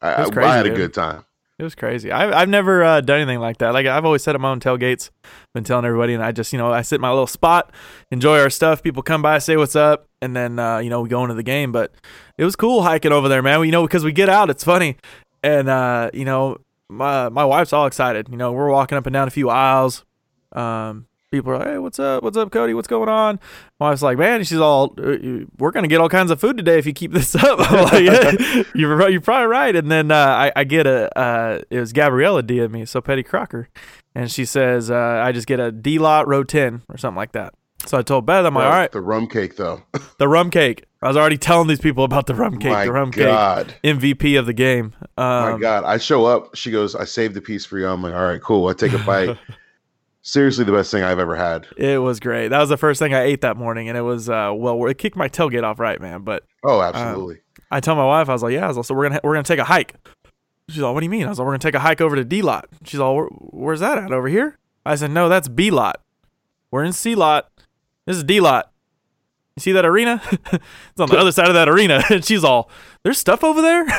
I, crazy, I had a good time. It was crazy. I, I've never uh, done anything like that. Like I've always set up my own tailgates, been telling everybody, and I just you know I sit in my little spot, enjoy our stuff. People come by, say what's up, and then uh, you know we go into the game. But it was cool hiking over there, man. You know because we get out, it's funny, and uh, you know my my wife's all excited. You know we're walking up and down a few aisles. Um, people are like, "Hey, what's up? What's up, Cody? What's going on?" My wife's like, "Man," she's all, "Uh, "We're gonna get all kinds of food today if you keep this up." I'm like, "Yeah, you're you're probably right." And then uh, I I get a uh, it was Gabriella DM me, so Petty Crocker, and she says uh, I just get a D lot row ten or something like that. So I told Beth, I'm like, "All right, the rum cake though. the rum cake." I was already telling these people about the rum cake, My the rum God. cake MVP of the game. Um, My God, I show up. She goes, "I saved the piece for you." I'm like, "All right, cool." I take a bite. Seriously, the best thing I've ever had. It was great. That was the first thing I ate that morning, and it was uh, well, it kicked my tailgate off right, man. But Oh, um, absolutely. I tell my wife, I was like, yeah, I was like, so we're gonna we're gonna take a hike. She's like, what do you mean? I was like, we're gonna take a hike over to D lot. She's all, where's that at? Over here? I said, no, that's B lot. We're in C lot. This is D lot. You see that arena? it's on the other side of that arena. And she's all, there's stuff over there.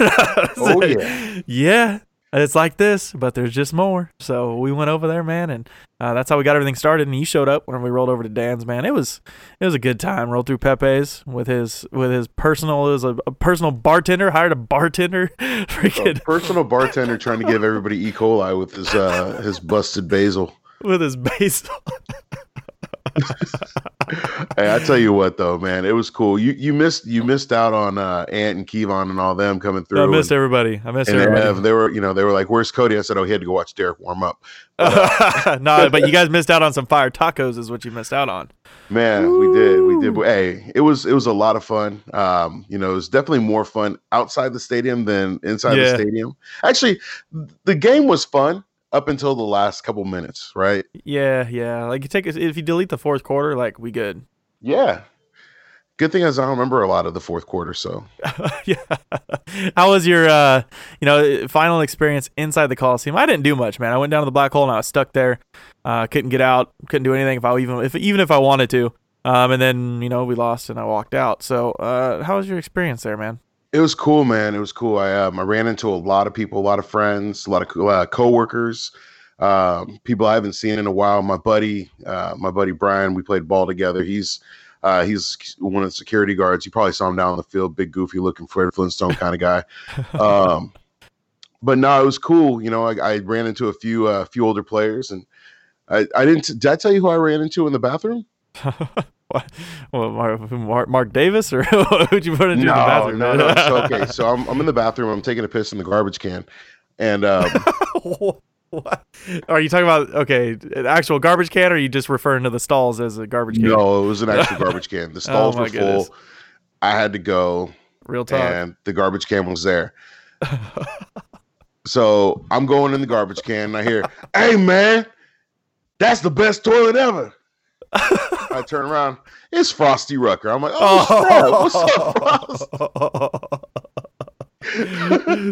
Oh, like, yeah. yeah. It's like this, but there's just more. So we went over there, man, and uh, that's how we got everything started. And you showed up when we rolled over to Dan's, man. It was it was a good time. Rolled through Pepe's with his with his personal it was a, a personal bartender. Hired a bartender. Freaking A personal bartender trying to give everybody E. coli with his uh, his busted basil. with his basil. Hey, I tell you what though, man, it was cool. You you missed you missed out on uh, Ant and Kevon and all them coming through. I missed and, everybody. I missed everybody. Ev, they were you know they were like, "Where's Cody?" I said, "Oh, he had to go watch Derek warm up." no, but you guys missed out on some fire tacos. Is what you missed out on. Man, we did, we did. Hey, it was it was a lot of fun. Um, you know, it was definitely more fun outside the stadium than inside Yeah. the stadium. Actually, the game was fun up until the last couple minutes, right? Yeah, yeah. Like you take if you delete the fourth quarter, like we good. Yeah. Good thing is I don't remember a lot of the fourth quarter. So yeah. How was your uh, you know, final experience inside the Coliseum? I didn't do much, man. I went down to the black hole and I was stuck there. Uh, couldn't get out. Couldn't do anything if I even if even if I wanted to. Um, and then you know we lost and I walked out. So uh, how was your experience there, man? It was cool, man. It was cool. I um, I ran into a lot of people, a lot of friends, a lot of uh, coworkers, um, people I haven't seen in a while. My buddy, uh, my buddy Brian, we played ball together. He's uh, he's one of the security guards. You probably saw him down on the field, big goofy looking Fred Flintstone kind of guy. Um, but no, it was cool. You know, I, I ran into a few uh, few older players, and I, I didn't. Did I tell you who I ran into in the bathroom? What, Mark, Mark, Mark Davis or who'd you put into no, the bathroom? No, no. So, okay, so I'm I'm in the bathroom. I'm taking a piss in the garbage can, and um, what? Are you talking about okay, an actual garbage can, or are you just referring to the stalls as a garbage can? no, it was an actual garbage can. The stalls Oh, were goodness. full. I had to go, Real talk. and the garbage can was there. so I'm going in the garbage can, and I hear, "Hey, man, that's the best toilet ever." I turn around, it's Frostee Rucker. I'm like, "Oh, oh. snap. what's up, Frost?"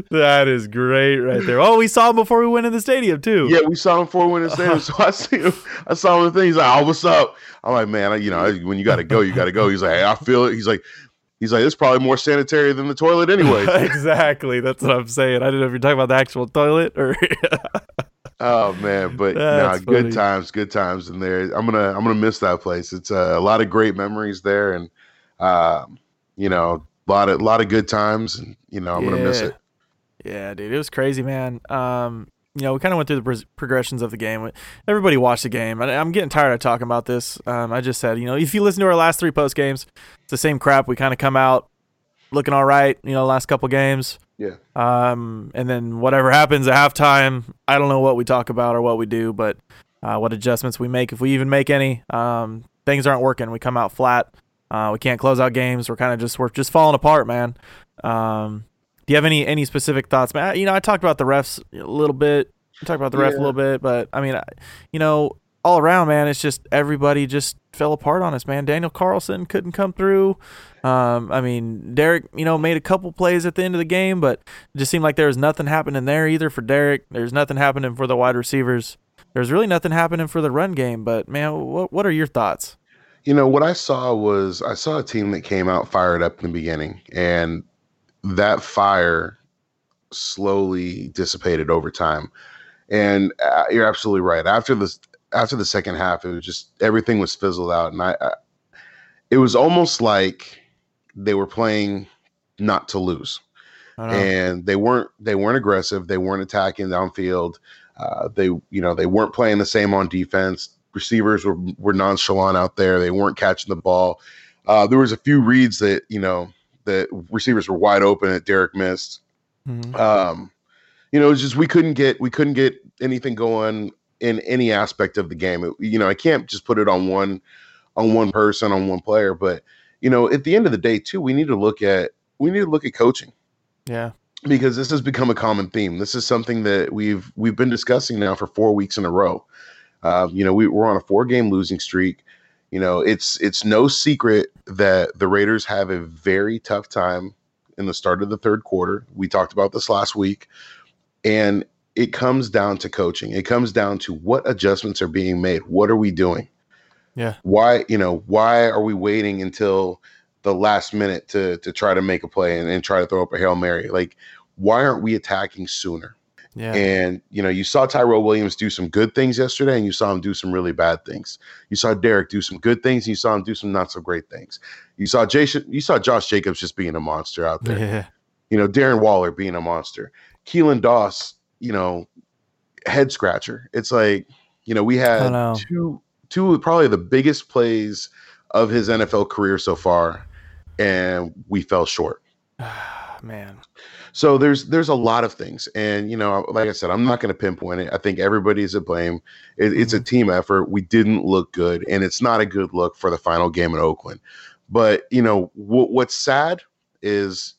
that is great right there. Oh, we saw him before we went in the stadium too. Yeah, we saw him before we went in the stadium. So I see him. I saw him the thing. He's like, "Oh, what's up?" I'm like, "Man, I, you know, when you got to go, you got to go." He's like, "Hey, I feel it." He's like, "He's like, it's probably more sanitary than the toilet, anyway." exactly. That's what I'm saying. I don't know if you're talking about the actual toilet or. oh man, but nah, good times, good times in there. I'm gonna, I'm gonna miss that place. It's uh, a lot of great memories there, and um, you know, a lot of, lot of good times, and you know, I'm gonna miss it. Yeah, dude, it was crazy, man. Um, you know, we kind of went through the pres- progressions of the game. Everybody watched the game. I, I'm getting tired of talking about this. Um, I just said, you know, if you listen to our last three post games, it's the same crap. We kind of come out looking all right, you know, last couple games. Yeah. Um, and then whatever happens at halftime, I don't know what we talk about or what we do, but uh, what adjustments we make, if we even make any. Um, things aren't working. We come out flat. Uh, we can't close out games. We're kind of just we're just falling apart, man. Um, do you have any any specific thoughts, man? You know, I talked about the refs a little bit. I talked about the ref a little bit, but I mean, I, you know, all around, man, it's just everybody just fell apart on us, man. Daniel Carlson couldn't come through. Um, I mean, Derek, you know, made a couple plays at the end of the game, but it just seemed like there was nothing happening there either for Derek. There's nothing happening for the wide receivers. There's really nothing happening for the run game. But man, what what are your thoughts? You know, what I saw was I saw a team that came out fired up in the beginning, and that fire slowly dissipated over time. And uh, you're absolutely right. After this, after the second half, it was just everything was fizzled out, and I, I it was almost like they were playing not to lose, I don't know. and they weren't they weren't aggressive. They weren't attacking downfield. Uh, they you know they weren't playing the same on defense. Receivers were were nonchalant out there. They weren't catching the ball. Uh, there was a few reads that you know that receivers were wide open that Derek missed. Mhm. Um, you know, it's just we couldn't get we couldn't get anything going in any aspect of the game. It- you know, I can't just put it on one on one person on one player, but you know, at the end of the day, too, we need to look at we need to look at coaching Yeah. because this has become a common theme. This is something that we've we've been discussing now for four weeks in a row. Uh, you know, we, we're on a four game losing streak. You know, it's it's no secret that the Raiders have a very tough time in the start of the third quarter. We talked about this last week, and it comes down to coaching. It comes down to what adjustments are being made. What are we doing? Yeah. Why you know why are we waiting until the last minute to to try to make a play and, and try to throw up a hail mary? Like why aren't we attacking sooner? Yeah. And you know, you saw Tyrell Williams do some good things yesterday, and you saw him do some really bad things. You saw Derek do some good things, and you saw him do some not so great things. You saw Jason, you saw Josh Jacobs just being a monster out there. Yeah. You know, Darren Waller being a monster. Keelan Doss, you know, head scratcher. It's like, you know, we had know. two two probably the biggest plays of his NFL career so far, and we fell short. Man. So there's there's a lot of things, and you know, like I said, I'm not going to pinpoint it. I think everybody's to blame. It, It's a mm-hmm. team effort. We didn't look good, and it's not a good look for the final game in Oakland. But you know, wh- what's sad is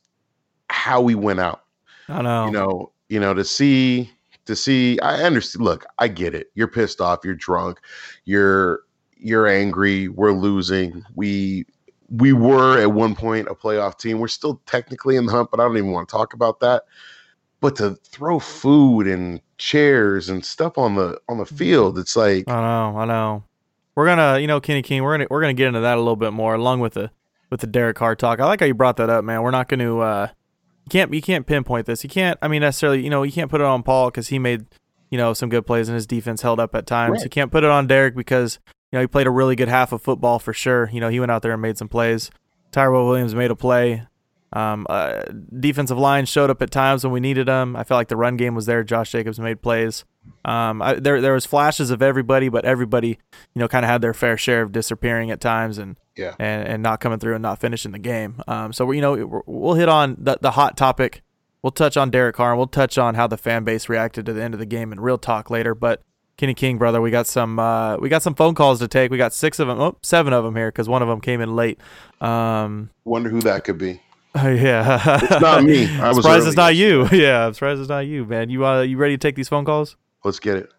how we went out. I know. You know, you know, to see to see. I understand. Look, I get it. You're pissed off. You're drunk. You're you're angry. We're losing. We we were at one point a playoff team. We're still technically in the hunt, but I don't even want to talk about that. But to throw food and chairs and stuff on the on the field, it's like I know, I know. We're gonna, you know, Kenny King. We're gonna we're gonna get into that a little bit more, along with the with the Derek Carr talk. I like how you brought that up, man. We're not to. Uh, you can't you can't pinpoint this. You can't. I mean, necessarily. You know, you can't put it on Paul because he made you know some good plays and his defense held up at times. Right. You can't put it on Derek because you know he played a really good half of football for sure. You know, he went out there and made some plays. Tyrell Williams made a play. Um, uh, defensive line showed up at times when we needed them. I felt like the run game was there. Josh Jacobs made plays. Um, I, there there was flashes of everybody, but everybody, you know, kind of had their fair share of disappearing at times and Yeah. and, and not coming through and not finishing the game. Um, so we you know we're- we'll hit on the the hot topic. We'll touch on Derek Carr. and We'll touch on how the fan base reacted to the end of the game in real talk later. But Kenny King, brother, we got some uh, we got some phone calls to take. We got six of them, oh, seven of them here because one of them came in late. Um, wonder who that could be. yeah, It's not me. I was surprised early. it's not you. Yeah, I'm surprised it's not you, man. You uh, you ready to take these phone calls? Let's get it.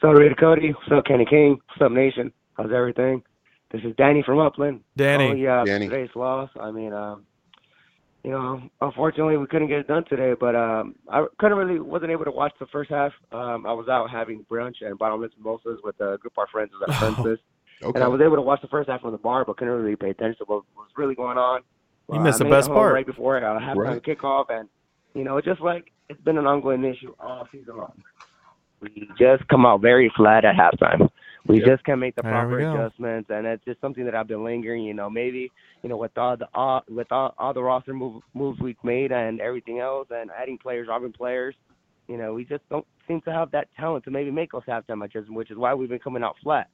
So, up, Raider Cody? What's up, Kenny King? What's up, Nation? How's everything? This is Danny from Upland. Danny. Oh, yeah, Danny. today's loss. I mean, um, you know, unfortunately, we couldn't get it done today, but um, I couldn't really, wasn't able to watch the first half. Um, I was out having brunch and bottomless mimosas with a group of our friends at Princess. Okay. And I was able to watch the first half from the bar, but couldn't really pay attention to what was really going on. You Uh, missed I the best part. Right before uh, halftime Right. kickoff, and you know, just like it's been an ongoing issue all season long. We just come out very flat at halftime. We Yep. just can't make the There proper adjustments, and it's just something that I've been lingering. You know, maybe you know with all the all, with all, all the roster move, moves we've made and everything else, and adding players, robbing players. You know, we just don't seem to have that talent to maybe make those halftime adjustments, which is why we've been coming out flat.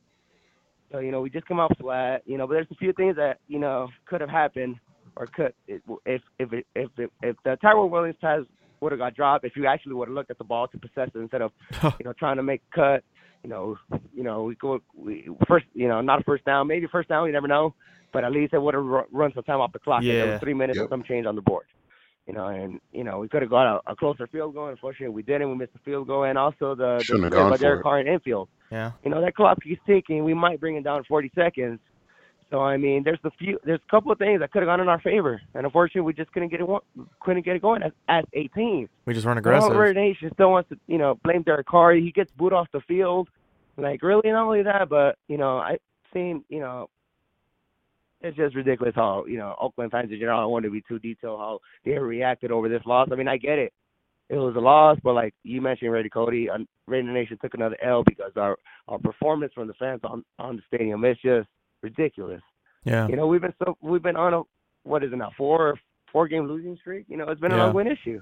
So you know, we just come out flat. You know, but there's a few things that you know could have happened or could if if if it, if if, if the Tyrell Williams pass would have got dropped, if you actually would have looked at the ball to possess it instead of you know trying to make cut. You know, you know, we go we, first. You know, not a first down, maybe first down. You never know, but at least it would have run some time off the clock. There Yeah. was three minutes Yep. and some change on the board. You know, and you know we could have got a, a closer field goal. Unfortunately, we didn't. We missed the field goal, and also the, the Shouldn't have play by Derek. Carr in infield Yeah. you know that clock keeps ticking. We might bring it down to 40 seconds. So I mean, there's a few, there's a couple of things that could have gone in our favor, and unfortunately, we just couldn't get it, couldn't get it going as, as a team. We just weren't The whole aggressive. Raider Nation still wants to, you know, blame Derek Carr. He gets booed off the field. Like really, not only that, but you know, I seen, you know, it's just ridiculous how you know Oakland fans in general. I don't want to be too detailed how they reacted over this loss. I mean, I get it. It was a loss, but like you mentioned, Raider Cody, Raider Nation took another L because our our performance from the fans on on the stadium is just ridiculous. Yeah. You know, we've been so we've been on a what is it now four four game losing streak. You know, it's been an Yeah. ongoing issue.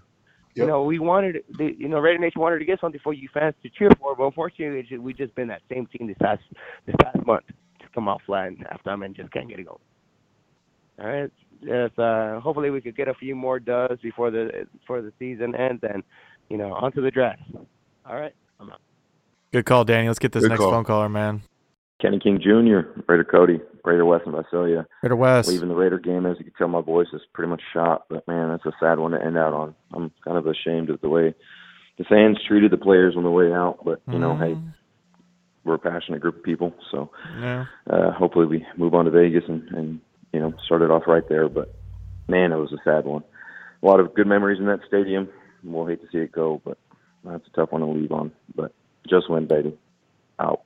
You know, we wanted the you know Raider Nation wanted to get something for you fans to cheer for, but unfortunately, it's just, we just been that same team this past this past month. to come off flat and halftime and just can't get it going. All right, yes. Uh, hopefully, we could get a few more dubs before the before the season ends, and you know, onto the draft. All right, I'm out. Good call, Danny. Let's get this Good next call. phone caller, man. Kenny King Jr., Raider Cody, Raider West in Visalia. Raider West. Leaving the Raider game, as you can tell, my voice is pretty much shot. But man, that's a sad one to end out on. I'm kind of ashamed of the way the fans treated the players on the way out. But you know, hey, we're a passionate group of people, so Yeah. uh, hopefully we move on to Vegas and, and you know start it off right there. But man, it was a sad one. A lot of good memories in that stadium. We'll hate to see it go, but that's a tough one to leave on. But just win, baby. Out.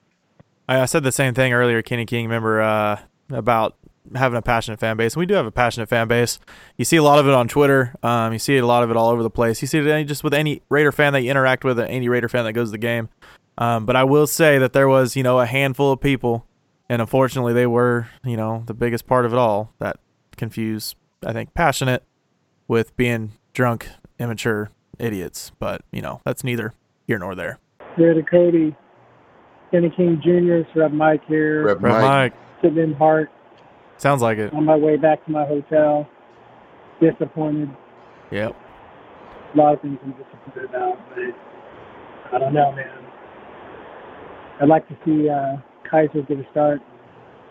I, said the same thing earlier, Kenny King. Remember uh, about having a passionate fan base, and we do have a passionate fan base. You see a lot of it on Twitter. Um, you see a lot of it all over the place. You see it just with any Raider fan that you interact with, any Raider fan that goes to the game. Um, but I will say that there was, you know, a handful of people, and unfortunately, they were, you know, the biggest part of it all that confuse, I think, passionate with being drunk, immature idiots. But you know, that's neither here nor there. Raider Cody, Kenny King Jr., it's Reb Mike here. Rep Red Mike. Mike, Sitting in Hart sounds like it. on my way back to my hotel. Disappointed. Yep. A lot of things I'm disappointed about, but I don't know, man. I'd like to see uh, Kizer get a start,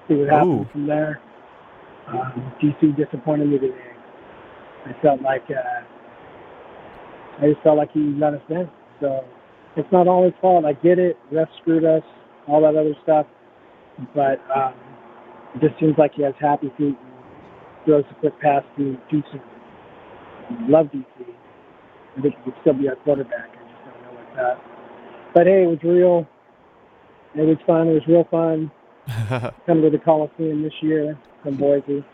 see what happens Ooh. from there. Um, DC disappointed me today. I felt like uh, I just felt like he let us down. So it's not all his fault. I get it. Refs screwed us, all that other stuff. But um, it just seems like he has happy feet and throws a quick pass to DC. Love DC. I think he could still be our quarterback. I just don't know what's up. But hey, it was real. It was fun. It was real fun coming to the Coliseum this year from Boise.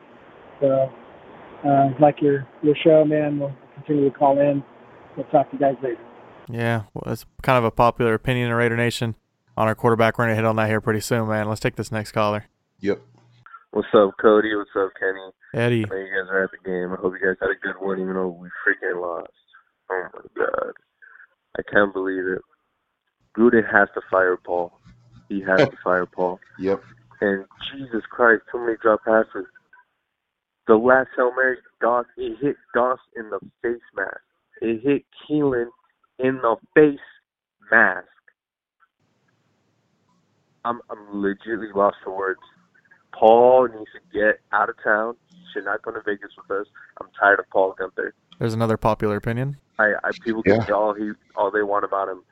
So, uh, like your your show, man. We'll continue to call in. We'll talk to you guys later. Yeah, well, that's kind of a popular opinion in Raider Nation on our quarterback. We're gonna hit on that here pretty soon, man. Let's take this next caller. Yep. What's up, Cody? What's up, Kenny? Eddie. I know you guys are at the game. I hope you guys had a good one, even though we freaking lost. Oh my god, I can't believe it. Gruden has to fire Paul. He has to fire Paul. Yep. And Jesus Christ, too many drop passes. The last Hail Mary, Doss, it hit Doss in the face mask. It hit Keelan in the face mask. I'm I'm legitimately lost for words. Paul needs to get out of town. He should not come to Vegas with us. I'm tired of Paul Guenther. There's another popular opinion. I, I people can say all he all they want about him.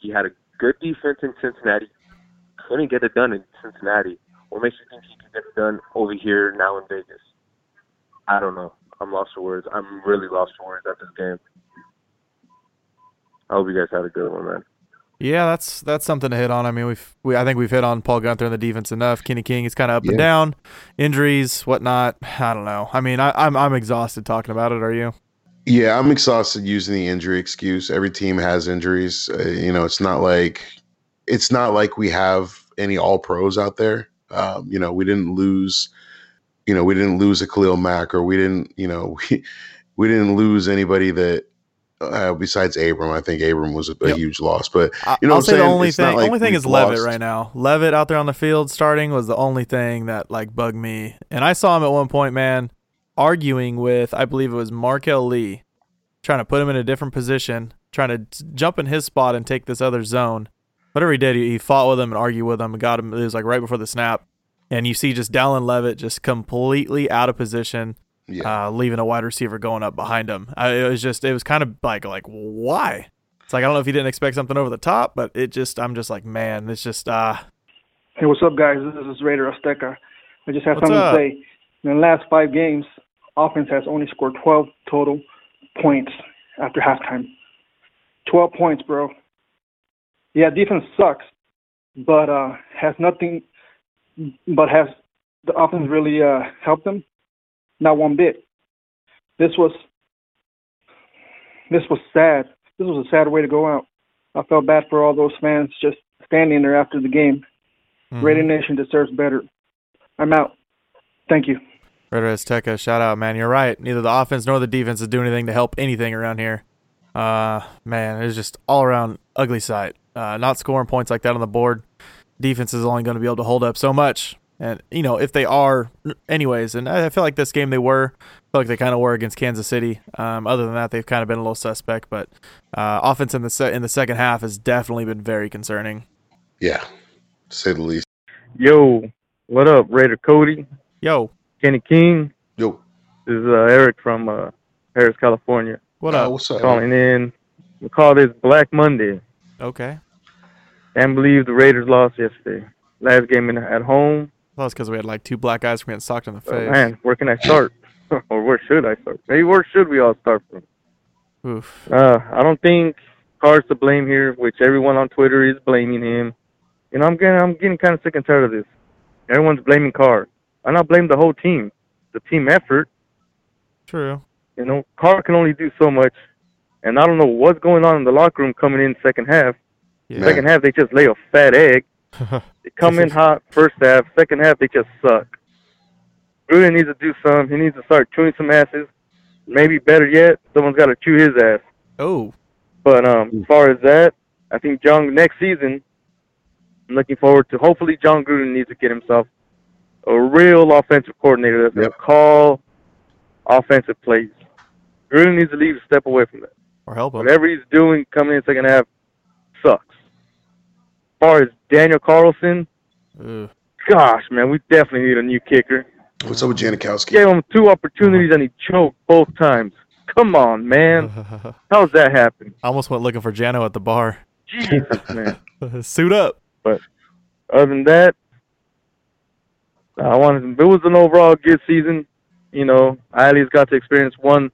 He had a good defense in Cincinnati. Couldn't get it done in Cincinnati. What makes you think he can get it done over here now in Vegas? I don't know. I'm lost for words. I'm really lost for words at this game. I hope you guys had a good one, man. Yeah, that's that's something to hit on. I mean, we've we I think we've hit on Paul Guenther and the defense enough. Kenny King is kind of up and down, injuries, whatnot. I don't know. I mean, I, I'm I'm exhausted talking about it. Are you? Yeah, I'm exhausted using the injury excuse. Every team has injuries. Uh, you know, it's not like it's not like we have any all pros out there. Um, you know, we didn't lose. You know, we didn't lose a Khalil Mack, or we didn't. You know, we we didn't lose anybody that uh, besides Abram. I think Abram was a, a huge loss, but you know, I'll what I'm say the only It's thing like only thing is Leavitt right now. Leavitt out there on the field starting was the only thing that like bugged me. And I saw him at one point, man, arguing with I believe it was Marquel Lee, trying to put him in a different position, trying to jump in his spot and take this other zone. Whatever he did, he, he fought with him and argued with him and got him. It was like right before the snap, and you see just Dallin Leavitt just completely out of position, uh, leaving a wide receiver going up behind him. I, it was just it was kind of like like why? It's like I don't know if he didn't expect something over the top, but it just I'm just like man, it's just uh Hey, what's up, guys? This is Raider Azteca. I just have something up? to say. In the last five games, offense has only scored 12 total points after halftime. 12 points, bro. Yeah, defense sucks, but uh, has nothing. But has the offense really uh, helped them? Not one bit. This was this was sad. This was a sad way to go out. I felt bad for all those fans just standing there after the game. Raider Nation deserves better. I'm out. Thank you. Raider Azteca, shout out, man. You're right. Neither the offense nor the defense is doing anything to help anything around here. Uh, man, it's just all around ugly sight. Uh, not scoring points like that on the board. Defense is only going to be able to hold up so much. And, you know, if they are, anyways, and I I feel like this game they were, I feel like they kind of were against Kansas City. Um, other than that, they've kind of been a little suspect. But uh, offense in the se- in the second half has definitely been very concerning. Yeah, to say the least. Yo, what up, Raider Cody? Yo. Kenny King. Yo. This is uh, Eric from uh, Perris, California. What Uh, up? what's up? Calling in. We call this Black Monday. Okay. Can't believe the Raiders lost yesterday. Last game in, at home. Well, that's because we had like two black guys from getting socked in the Oh, face. man, where can I start? or where should I start? Maybe where should we all start from? Oof. Uh, I don't think Carr's to blame here, which everyone on Twitter is blaming him. You know, I'm getting I'm getting kind of sick and tired of this. Everyone's blaming Carr. I not blame the whole team. The team effort. True. You know, Carr can only do so much, and I don't know what's going on in the locker room coming in second half. Yeah. Second half, they just lay a fat egg. They come in hot first half. Second half, they just suck. Gruden needs to do some. He needs to start chewing some asses. Maybe better yet, someone's got to chew his ass. Oh. But um, as far as that, I think Jon next season, I'm looking forward to. Hopefully, Jon Gruden needs to get himself a real offensive coordinator that's going to call offensive plays. Gruden needs to leave a step away from that. Or help him. Whatever he's doing coming in second half sucks. As far as Daniel Carlson, Ugh. gosh, man, we definitely need a new kicker. What's up with Janikowski? Gave him two opportunities and he choked both times. Come on, man. How's that happen? I almost went looking for Jano at the bar. Jesus, man. Suit up. But other than that, I wanted. It was an overall good season. You know, I at least got to experience one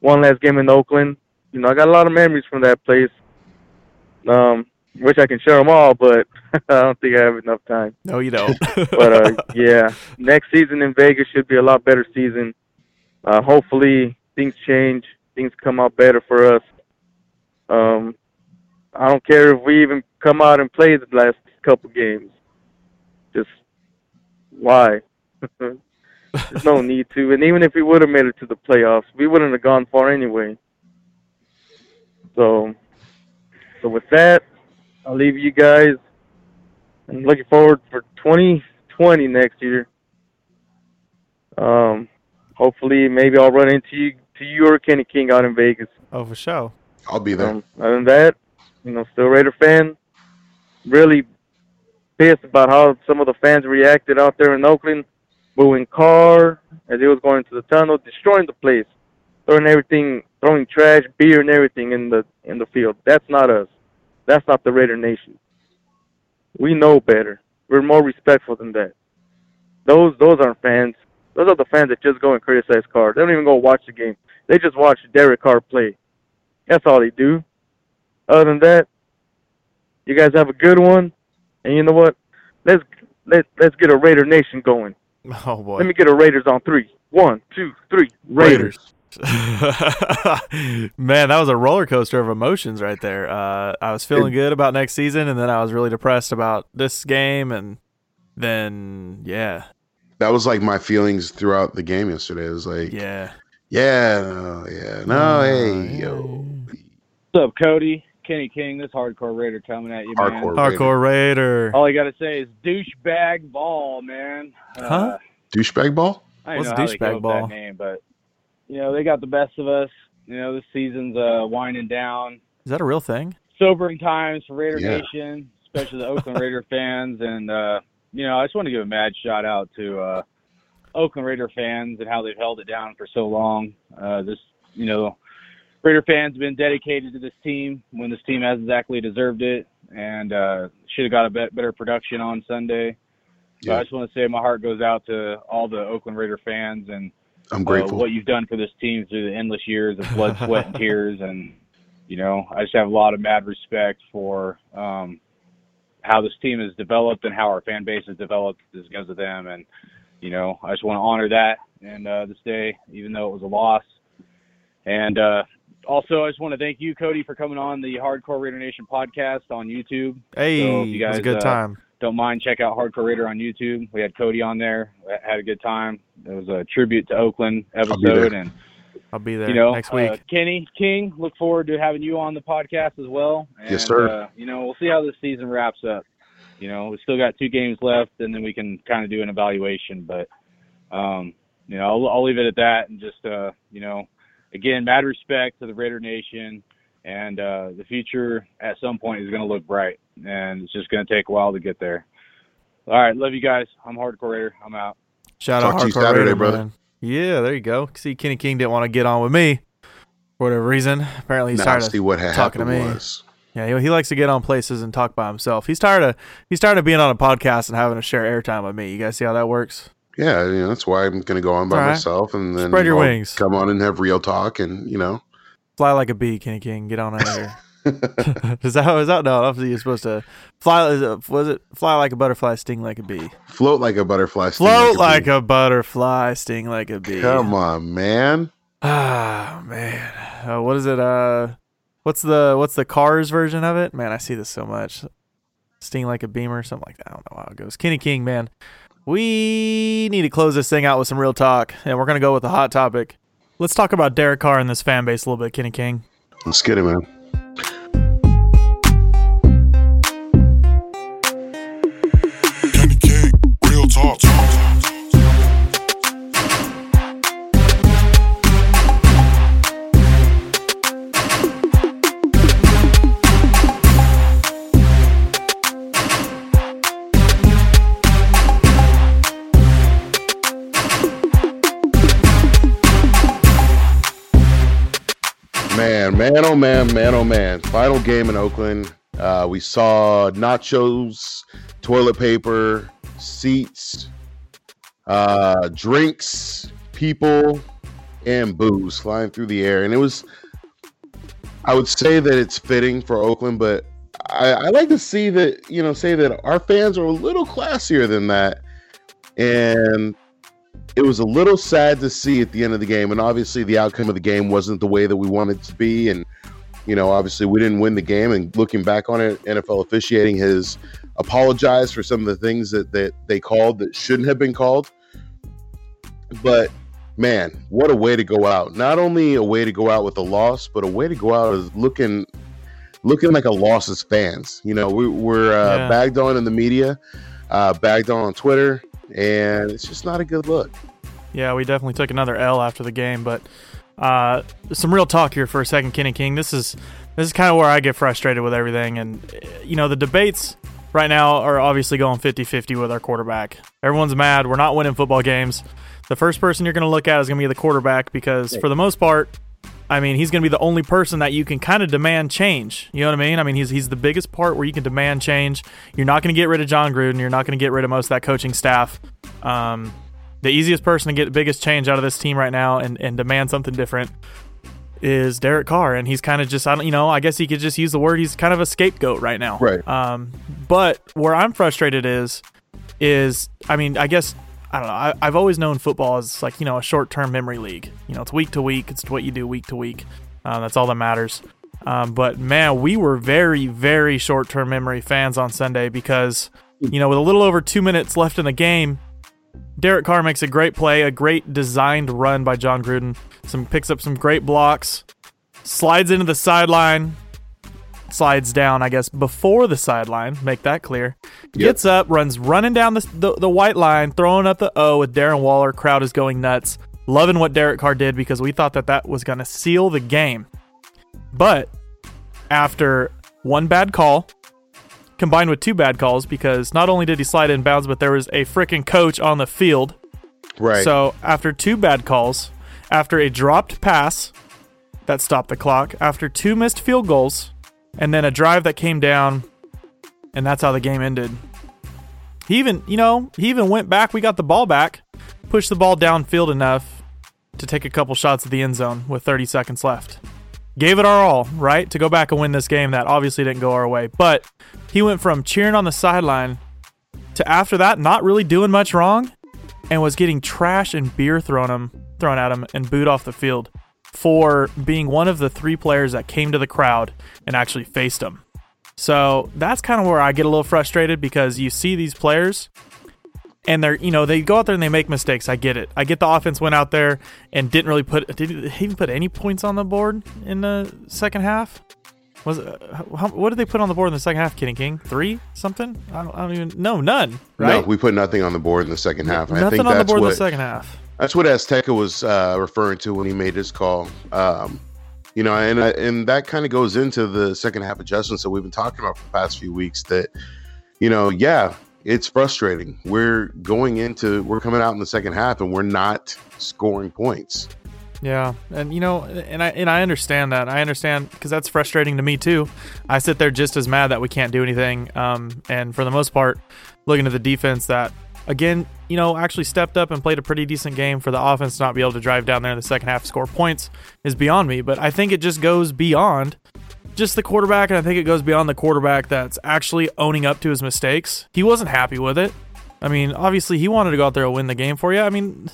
one last game in Oakland. You know, I got a lot of memories from that place. Um, wish I can share them all, but I don't think I have enough time. No, you don't. but uh, yeah, next season in Vegas should be a lot better season. Uh, hopefully things change, things come out better for us. Um, I don't care if we even come out and play the last couple games. Just why? There's no need to. And even if we would have made it to the playoffs, we wouldn't have gone far anyway. So, so with that, I'll leave you guys. I'm looking forward for 2020 next year. Um, hopefully, maybe I'll run into you, to you or Kenny King out in Vegas. Oh, for sure. I'll be there. Um, other than that, you know, still Raider fan. Really pissed about how some of the fans reacted out there in Oakland, booing Carr as he was going to the tunnel, destroying the place, throwing everything, throwing trash, beer, and everything in the in the field. That's not us. That's not the Raider Nation. We know better. We're more respectful than that. Those those aren't fans. Those are the fans that just go and criticize Carr. They don't even go watch the game. They just watch Derek Carr play. That's all they do. Other than that, you guys have a good one. And you know what? Let's let let's get a Raider Nation going. Oh boy. Let me get a Raiders on three. One, two, three. Raiders. Man, that was a roller coaster of emotions right there. Uh, I was feeling good about next season, and then I was really depressed about this game, and then yeah, That was like my feelings throughout the game yesterday. It was like, yeah, yeah, no, yeah, no, hey, yo, What's up, Cody? Kenny King, this hardcore Raider coming at you, man. Hardcore hardcore Raider. All I gotta say is douchebag ball, man. Uh, Huh? douchebag ball. I don't What's know how they douchebag came up with ball? that name, but you know they got the best of us. You know this season's uh, winding down. Is that a real thing? Sobering times for Raider Yeah. Nation, especially the Oakland Raider fans, and uh, you know I just want to give a mad shout out to uh, Oakland Raider fans and how they've held it down for so long. Uh, this, you know, Raider fans have been dedicated to this team when this team hasn't exactly deserved it, and uh, should have got a bet- better production on Sunday. So I just want to say my heart goes out to all the Oakland Raider fans and I'm uh, grateful. what you've done for this team through the endless years of blood, sweat, and tears. And you know, I just have a lot of mad respect for um, how this team has developed and how our fan base has developed because of them. And you know, I just want to honor that and uh, this day, even though it was a loss. And uh, also, I just want to thank you, Cody, for coming on the Hardcore Raider Nation podcast on YouTube. Hey, so if you it was guys a good uh, time. Don't mind, check out Hardcore Raider on YouTube. We had Cody on there, had a good time. It was a tribute to Oakland be episode, there. and I'll be there you know, next week. Uh, Kenny King, look forward to having you on the podcast as well. And, Yes, sir. Uh, you know, we'll see how this season wraps up. You know, we still got two games left, and then we can kind of do an evaluation. But, um, you know, I'll, I'll leave it at that, and just, uh, you know, again, mad respect to the Raider Nation, and uh, the future at some point is going to look bright, and it's just going to take a while to get there. All right, love you guys. I'm Hardcore Raider. I'm out. Shout Talk out to you Hardcore Saturday, Raider, brother. man. Yeah, there you go. See, Kenny King didn't want to get on with me for whatever reason. Apparently, he's Now, tired see of what talking to me. was- Yeah, he, he likes to get on places and talk by himself. He's tired of he's tired of being on a podcast and having to share airtime with me. You guys see how that works? Yeah, you know, that's why I'm going to go on by All right. myself and then Spread your I'll wings. Come on and have real talk, and you know, Fly like a bee, Kenny King. Get on out of here. is that how is that? No, obviously you're supposed to fly. it- Was it fly like a butterfly, sting like a bee? float like a butterfly. sting Float a like a butterfly, sting like a bee. Come on, man. Ah man, uh, what is it? Uh, what's the what's the Cars version of it? Man, I see this so much. Sting like a beamer, or something like that. I don't know how it goes. Kenny King, man, we need to close this thing out with some real talk, and we're gonna go with a hot topic. Let's talk about Derek Carr and this fan base a little bit, Kenny King. Let's get it, man. Man, man, oh man, man, oh man. Final game in Oakland. Uh, we saw nachos, toilet paper, seats, uh, drinks, people, and booze flying through the air, and it was. I would say that it's fitting for Oakland, but I, I like to see that you know say that our fans are a little classier than that, and it was a little sad to see at the end of the game. And obviously, the outcome of the game wasn't the way that we wanted it to be, and you know, obviously, we didn't win the game. And looking back on it, NFL officiating has apologized for some of the things that that they called that shouldn't have been called. But man, what a way to go out! Not only a way to go out with a loss, but a way to go out as looking looking like a loss as fans. You know, we, we're uh, Yeah. bagged on in the media, uh, bagged on on Twitter, and it's just not a good look. Yeah, we definitely took another L after the game, but uh, some real talk here for a second, Kenny King. This is this is kind of where I get frustrated with everything, and you know the debates right now are obviously going 50-50 with our quarterback. Everyone's mad. We're not winning football games. The first person you're going to look at is going to be the quarterback because for the most part, I mean, he's going to be the only person that you can kind of demand change. You know what I mean? I mean, he's he's the biggest part where you can demand change. You're not going to get rid of Jon Gruden. You're not going to get rid of most of that coaching staff. Um, the easiest person to get the biggest change out of this team right now and, and demand something different is Derek Carr, and he's kind of just I don't you know I guess he could just use the word he's kind of a scapegoat right now. Right. Um, but where I'm frustrated is is I mean I guess I don't know I, I've always known football is like you know a short term memory league. You know it's week to week. It's what you do week to week. Uh, that's all that matters. Um, but man, we were very very short term memory fans on Sunday because you know with a little over two minutes left in the game. Derek Carr makes a great play, a great designed run by Jon Gruden. Some picks up some great blocks, slides into the sideline, slides down, I guess, before the sideline. Make that clear. Gets up, runs running down the, the the white line, throwing up the O with Darren Waller. Crowd is going nuts, loving what Derek Carr did because we thought that that was going to seal the game. But after one bad call, combined with two bad calls, because not only did he slide in bounds, but there was a freaking coach on the field. Right. So after two bad calls, after a dropped pass that stopped the clock, after two missed field goals, and then a drive that came down, and that's how the game ended. He even, you know, he even went back. We got the ball back, pushed the ball downfield enough to take a couple shots at the end zone with 30 seconds left. Gave it our all, right, to go back and win this game that obviously didn't go our way. But he went from cheering on the sideline to after that not really doing much wrong and was getting trash and beer thrown him thrown at him and booed off the field for being one of the three players that came to the crowd and actually faced him. So that's kind of where I get a little frustrated because you see these players and they're you know they go out there and they make mistakes. I get it. I get the offense went out there and didn't really put did even put any points on the board in the second half? Was uh, it, how, what did they put on the board in the second half? Kenny King three something? I don't, I don't even no none right. No, we put nothing on the board in the second half. Nothing think on the board in the second half. That's what Azteca was uh, referring to when he made his call. Um, you know, and and that kind of goes into the second half adjustments that we've been talking about for the past few weeks. That you know, yeah, it's frustrating. We're going into we're coming out in the second half and we're not scoring points. Yeah, and you know, and I and I understand that. I understand because that's frustrating to me too. I sit there just as mad that we can't do anything. Um, and for the most part, looking at the defense that again, you know, actually stepped up and played a pretty decent game for the offense to not be able to drive down there in the second half, score points is beyond me. But I think it just goes beyond just the quarterback, and I think it goes beyond the quarterback that's actually owning up to his mistakes. He wasn't happy with it. I mean, obviously, he wanted to go out there and win the game for you. I mean,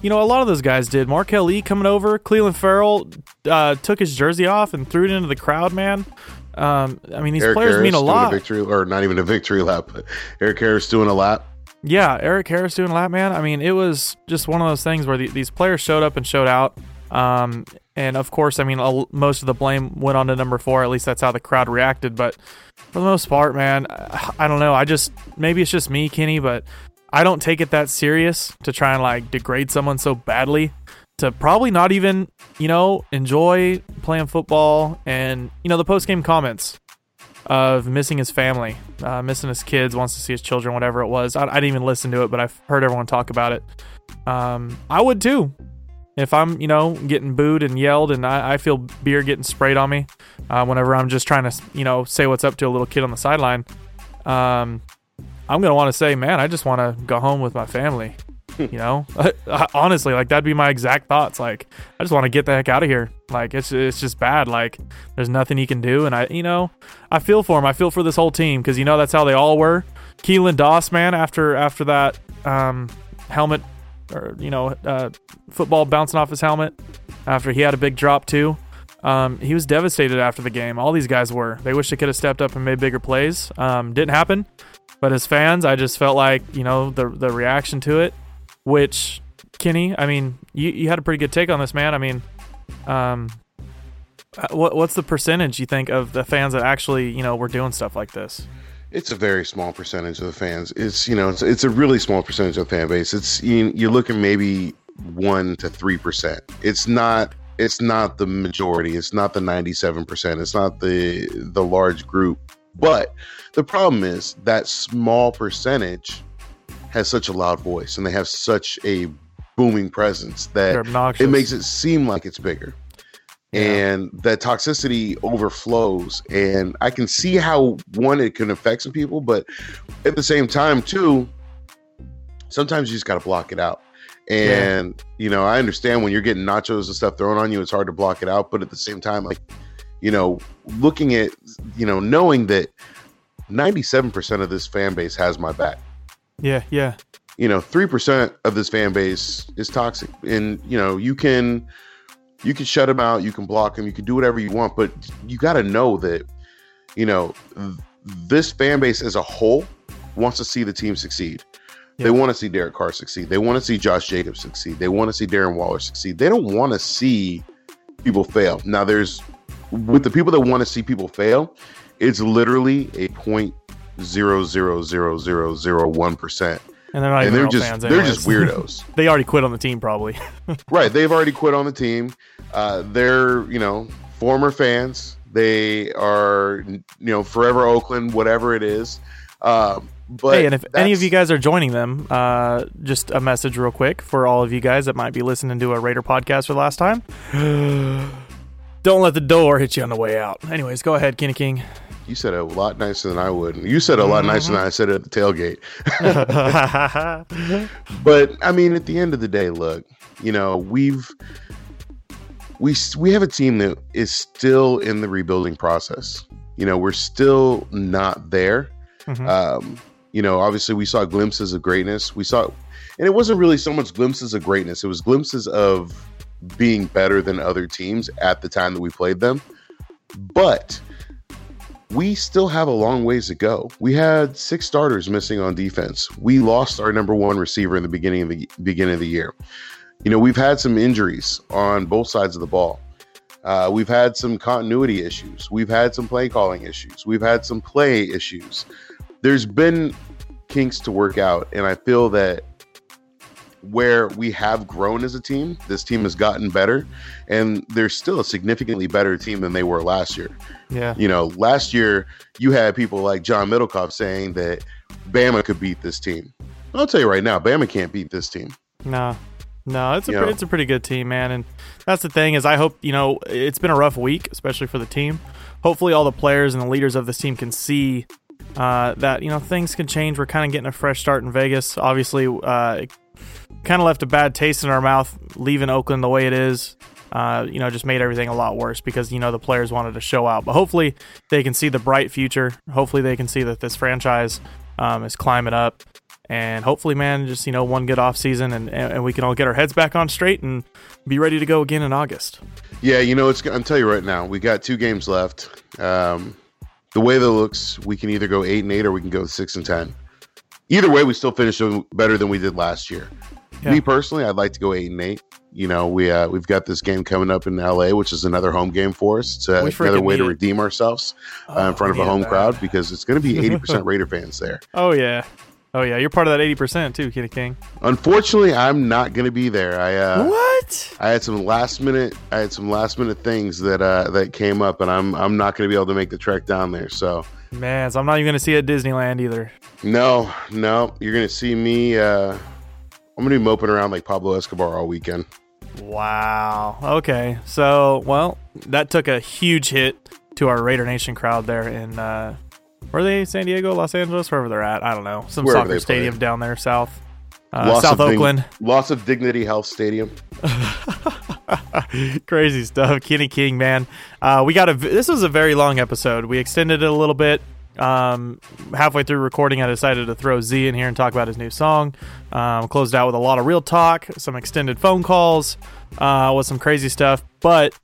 you know, a lot of those guys did. Marquel Lee coming over, Clelin Ferrell uh, took his jersey off and threw it into the crowd, man. Um, I mean, these Eric players Harris mean a lot. victory, or not even a victory lap, but Erik Harris doing a lap. Yeah, Erik Harris doing lap, man. I mean, it was just one of those things where the, these players showed up and showed out. Um, and of course, I mean, most of the blame went on to number four. At least that's how the crowd reacted. But for the most part, man, I I don't know. I just maybe it's just me, Kenny, but I don't take it that serious to try and like degrade someone so badly to probably not even, you know, enjoy playing football and you know the post game comments of missing his family, uh, missing his kids, wants to see his children, whatever it was. I, I didn't even listen to it, but I've heard everyone talk about it. Um, I would too. If I'm, you know, getting booed and yelled and I, I feel beer getting sprayed on me uh, whenever I'm just trying to, you know, say what's up to a little kid on the sideline, um, I'm going to want to say, man, I just want to go home with my family. You know, honestly, like that'd be my exact thoughts. Like, I just want to get the heck out of here. Like, it's it's just bad. Like, there's nothing he can do, and I, you know, I feel for him. I feel for this whole team because you know that's how they all were. Keelan Doss, man, after after that um, helmet or you know uh, football bouncing off his helmet after he had a big drop too. Um, he was devastated after the game. All these guys were. They wish they could have stepped up and made bigger plays. Um, didn't happen. But as fans, I just felt like you know the the reaction to it, which Kenny, I mean, you you had a pretty good take on this, man. I mean, um, uh, what what's the percentage you think of the fans that actually you know were doing stuff like this? It's a very small percentage of the fans. It's you know it's, it's a really small percentage of the fan base. It's you, you're looking maybe one to three percent. It's not it's not the majority. It's not the ninety seven percent. It's not the the large group. But the problem is that small percentage has such a loud voice and they have such a booming presence that it makes it seem like it's bigger. And that toxicity overflows and i can see how one it can affect some people but at the same time too sometimes you just got to block it out. And yeah. you know i understand when you're getting nachos and stuff thrown on you it's hard to block it out but at the same time like you know looking at you know knowing that 97% of this fan base has my back yeah yeah you know 3% of this fan base is toxic and you know you can you can shut them out, you can block them, you can do whatever you want, but you got to know that, you know, this fan base as a whole wants to see the team succeed. They want to see Derek Carr succeed. They want to see Josh Jacobs succeed. They want to see Darren Waller succeed. They don't want to see people fail. Now, there's with the people that want to see people fail, it's literally a point zero zero zero zero zero one percent and they're not and they're just they're just weirdos. they already quit on the team, probably. right, they've already quit on the team. Uh, they're you know former fans. They are you know forever Oakland, whatever it is. Um, but hey, and if any of you guys are joining them, uh, just a message real quick for all of you guys that might be listening to a Raider podcast for the last time. Don't let the door hit you on the way out. Anyways, go ahead, Kenny King. You said it a lot nicer than I would. You said a lot mm-hmm. nicer than I said at the tailgate. but I mean, at the end of the day, look, you know, we've we we have a team that is still in the rebuilding process. You know, we're still not there. Mm-hmm. Um, you know, obviously, we saw glimpses of greatness. We saw, and it wasn't really so much glimpses of greatness. It was glimpses of being better than other teams at the time that we played them. But we still have a long ways to go. We had six starters missing on defense. We lost our number one receiver in the beginning of the beginning of the year. You know, we've had some injuries on both sides of the ball. Uh, we've had some continuity issues. We've had some play calling issues. We've had some play issues. There's been kinks to work out, and I feel that where we have grown as a team, this team has gotten better, and they're still a significantly better team than they were last year. Yeah. You know, last year you had people like John Middlekauff saying that Bama could beat this team. I'll tell you right now, Bama can't beat this team. No. No, it's a it's a pretty good team, man, and that's the thing is I hope you know it's been a rough week, especially for the team. Hopefully, all the players and the leaders of this team can see uh, that you know things can change. We're kind of getting a fresh start in Vegas. Obviously, uh, kind of left a bad taste in our mouth leaving Oakland the way it is. Uh, you know, just made everything a lot worse because you know the players wanted to show out. But hopefully, they can see the bright future. Hopefully, they can see that this franchise um, is climbing up, and hopefully, man, just you know, one good off season, and and we can all get our heads back on straight and be ready to go again in August. Yeah, you know, it's. I'm tell you right now, we got two games left. Um, the way that looks, we can either go eight and eight or we can go six and ten either way, we still finish better than we did last year. Yeah. Me personally, I'd like to go eight and eight. You know, we uh, we've got this game coming up in LA, which is another home game for us. It's uh, another way to redeem ourselves uh, oh, in front of a home that. crowd because it's going to be eighty percent Raider fans there. Oh yeah, oh yeah, you're part of that eighty percent too, Kenny King. Unfortunately, I'm not going to be there. I uh, what? I had some last minute. I had some last minute things that uh, that came up, and I'm I'm not going to be able to make the trek down there. So man, so I'm not even going to see it at Disneyland either. No, no. You're gonna see me. Uh, I'm gonna be moping around like Pablo Escobar all weekend. Wow. Okay. So, well, that took a huge hit to our Raider Nation crowd there in uh, where are they? San Diego, Los Angeles, wherever they're at. I don't know. Some Wherever soccer stadium down there south. uh, South of dig- Oakland. loss of Dignity Health Stadium. Crazy stuff, Kenny King, man. Uh, we got a. This was a very long episode. We extended it a little bit. Um, halfway through recording, I decided to throw Z in here and talk about his new song. Um, closed out with a lot of real talk, some extended phone calls, uh, with some crazy stuff. But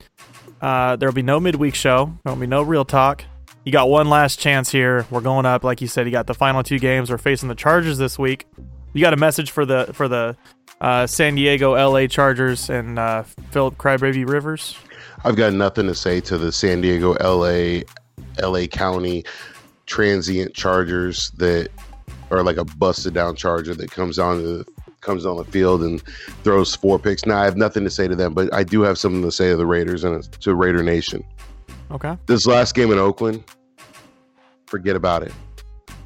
uh, there'll be no midweek show. There'll be no real talk. You got one last chance here. We're going up, like you said. You got the final two games. We're facing the Chargers this week. You got a message for the for the uh, San Diego, L.A. Chargers and uh, Philip Crybaby Rivers. I've got nothing to say to the San Diego, LA, LA County transient Chargers that are like a busted down Charger that comes on the comes on the field and throws four picks. Now I have nothing to say to them, but I do have something to say to the Raiders and to Raider Nation. Okay. This last game in Oakland, forget about it.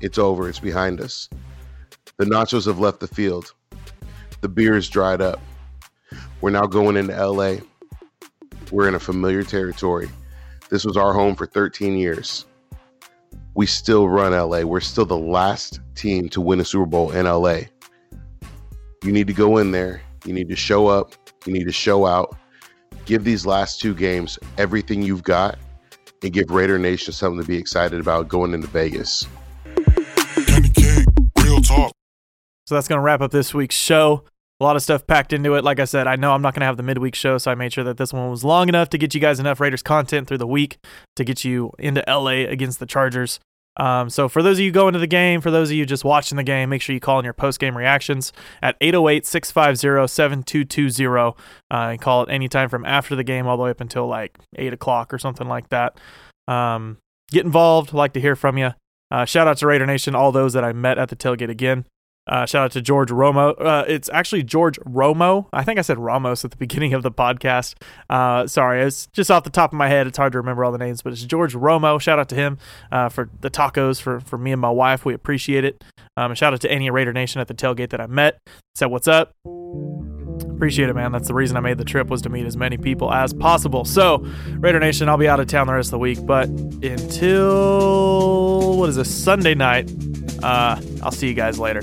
It's over. It's behind us. The nachos have left the field. The beer is dried up. We're now going into LA. We're in a familiar territory. This was our home for 13 years. We still run LA. We're still the last team to win a Super Bowl in LA. You need to go in there. You need to show up. You need to show out. Give these last two games everything you've got and give Raider Nation something to be excited about going into Vegas. So that's going to wrap up this week's show. A lot of stuff packed into it. Like I said, I know I'm not going to have the midweek show, so I made sure that this one was long enough to get you guys enough Raiders content through the week to get you into LA against the Chargers. Um, so for those of you going to the game, for those of you just watching the game, make sure you call in your post game reactions at 808-650-7220 uh, and call it anytime from after the game all the way up until like 8 o'clock or something like that. Um, get involved. Like to hear from you. Uh, shout out to Raider Nation, all those that I met at the tailgate again. Uh, shout out to George Romo. Uh, it's actually George Romo. I think I said Ramos at the beginning of the podcast. Uh, sorry, it's just off the top of my head. It's hard to remember all the names, but it's George Romo. Shout out to him uh, for the tacos for, for me and my wife. We appreciate it. Um, shout out to any Raider Nation at the tailgate that I met. Said what's up. Appreciate it, man. That's the reason I made the trip was to meet as many people as possible. So, Raider Nation, I'll be out of town the rest of the week, but until what is this Sunday night? Uh, I'll see you guys later.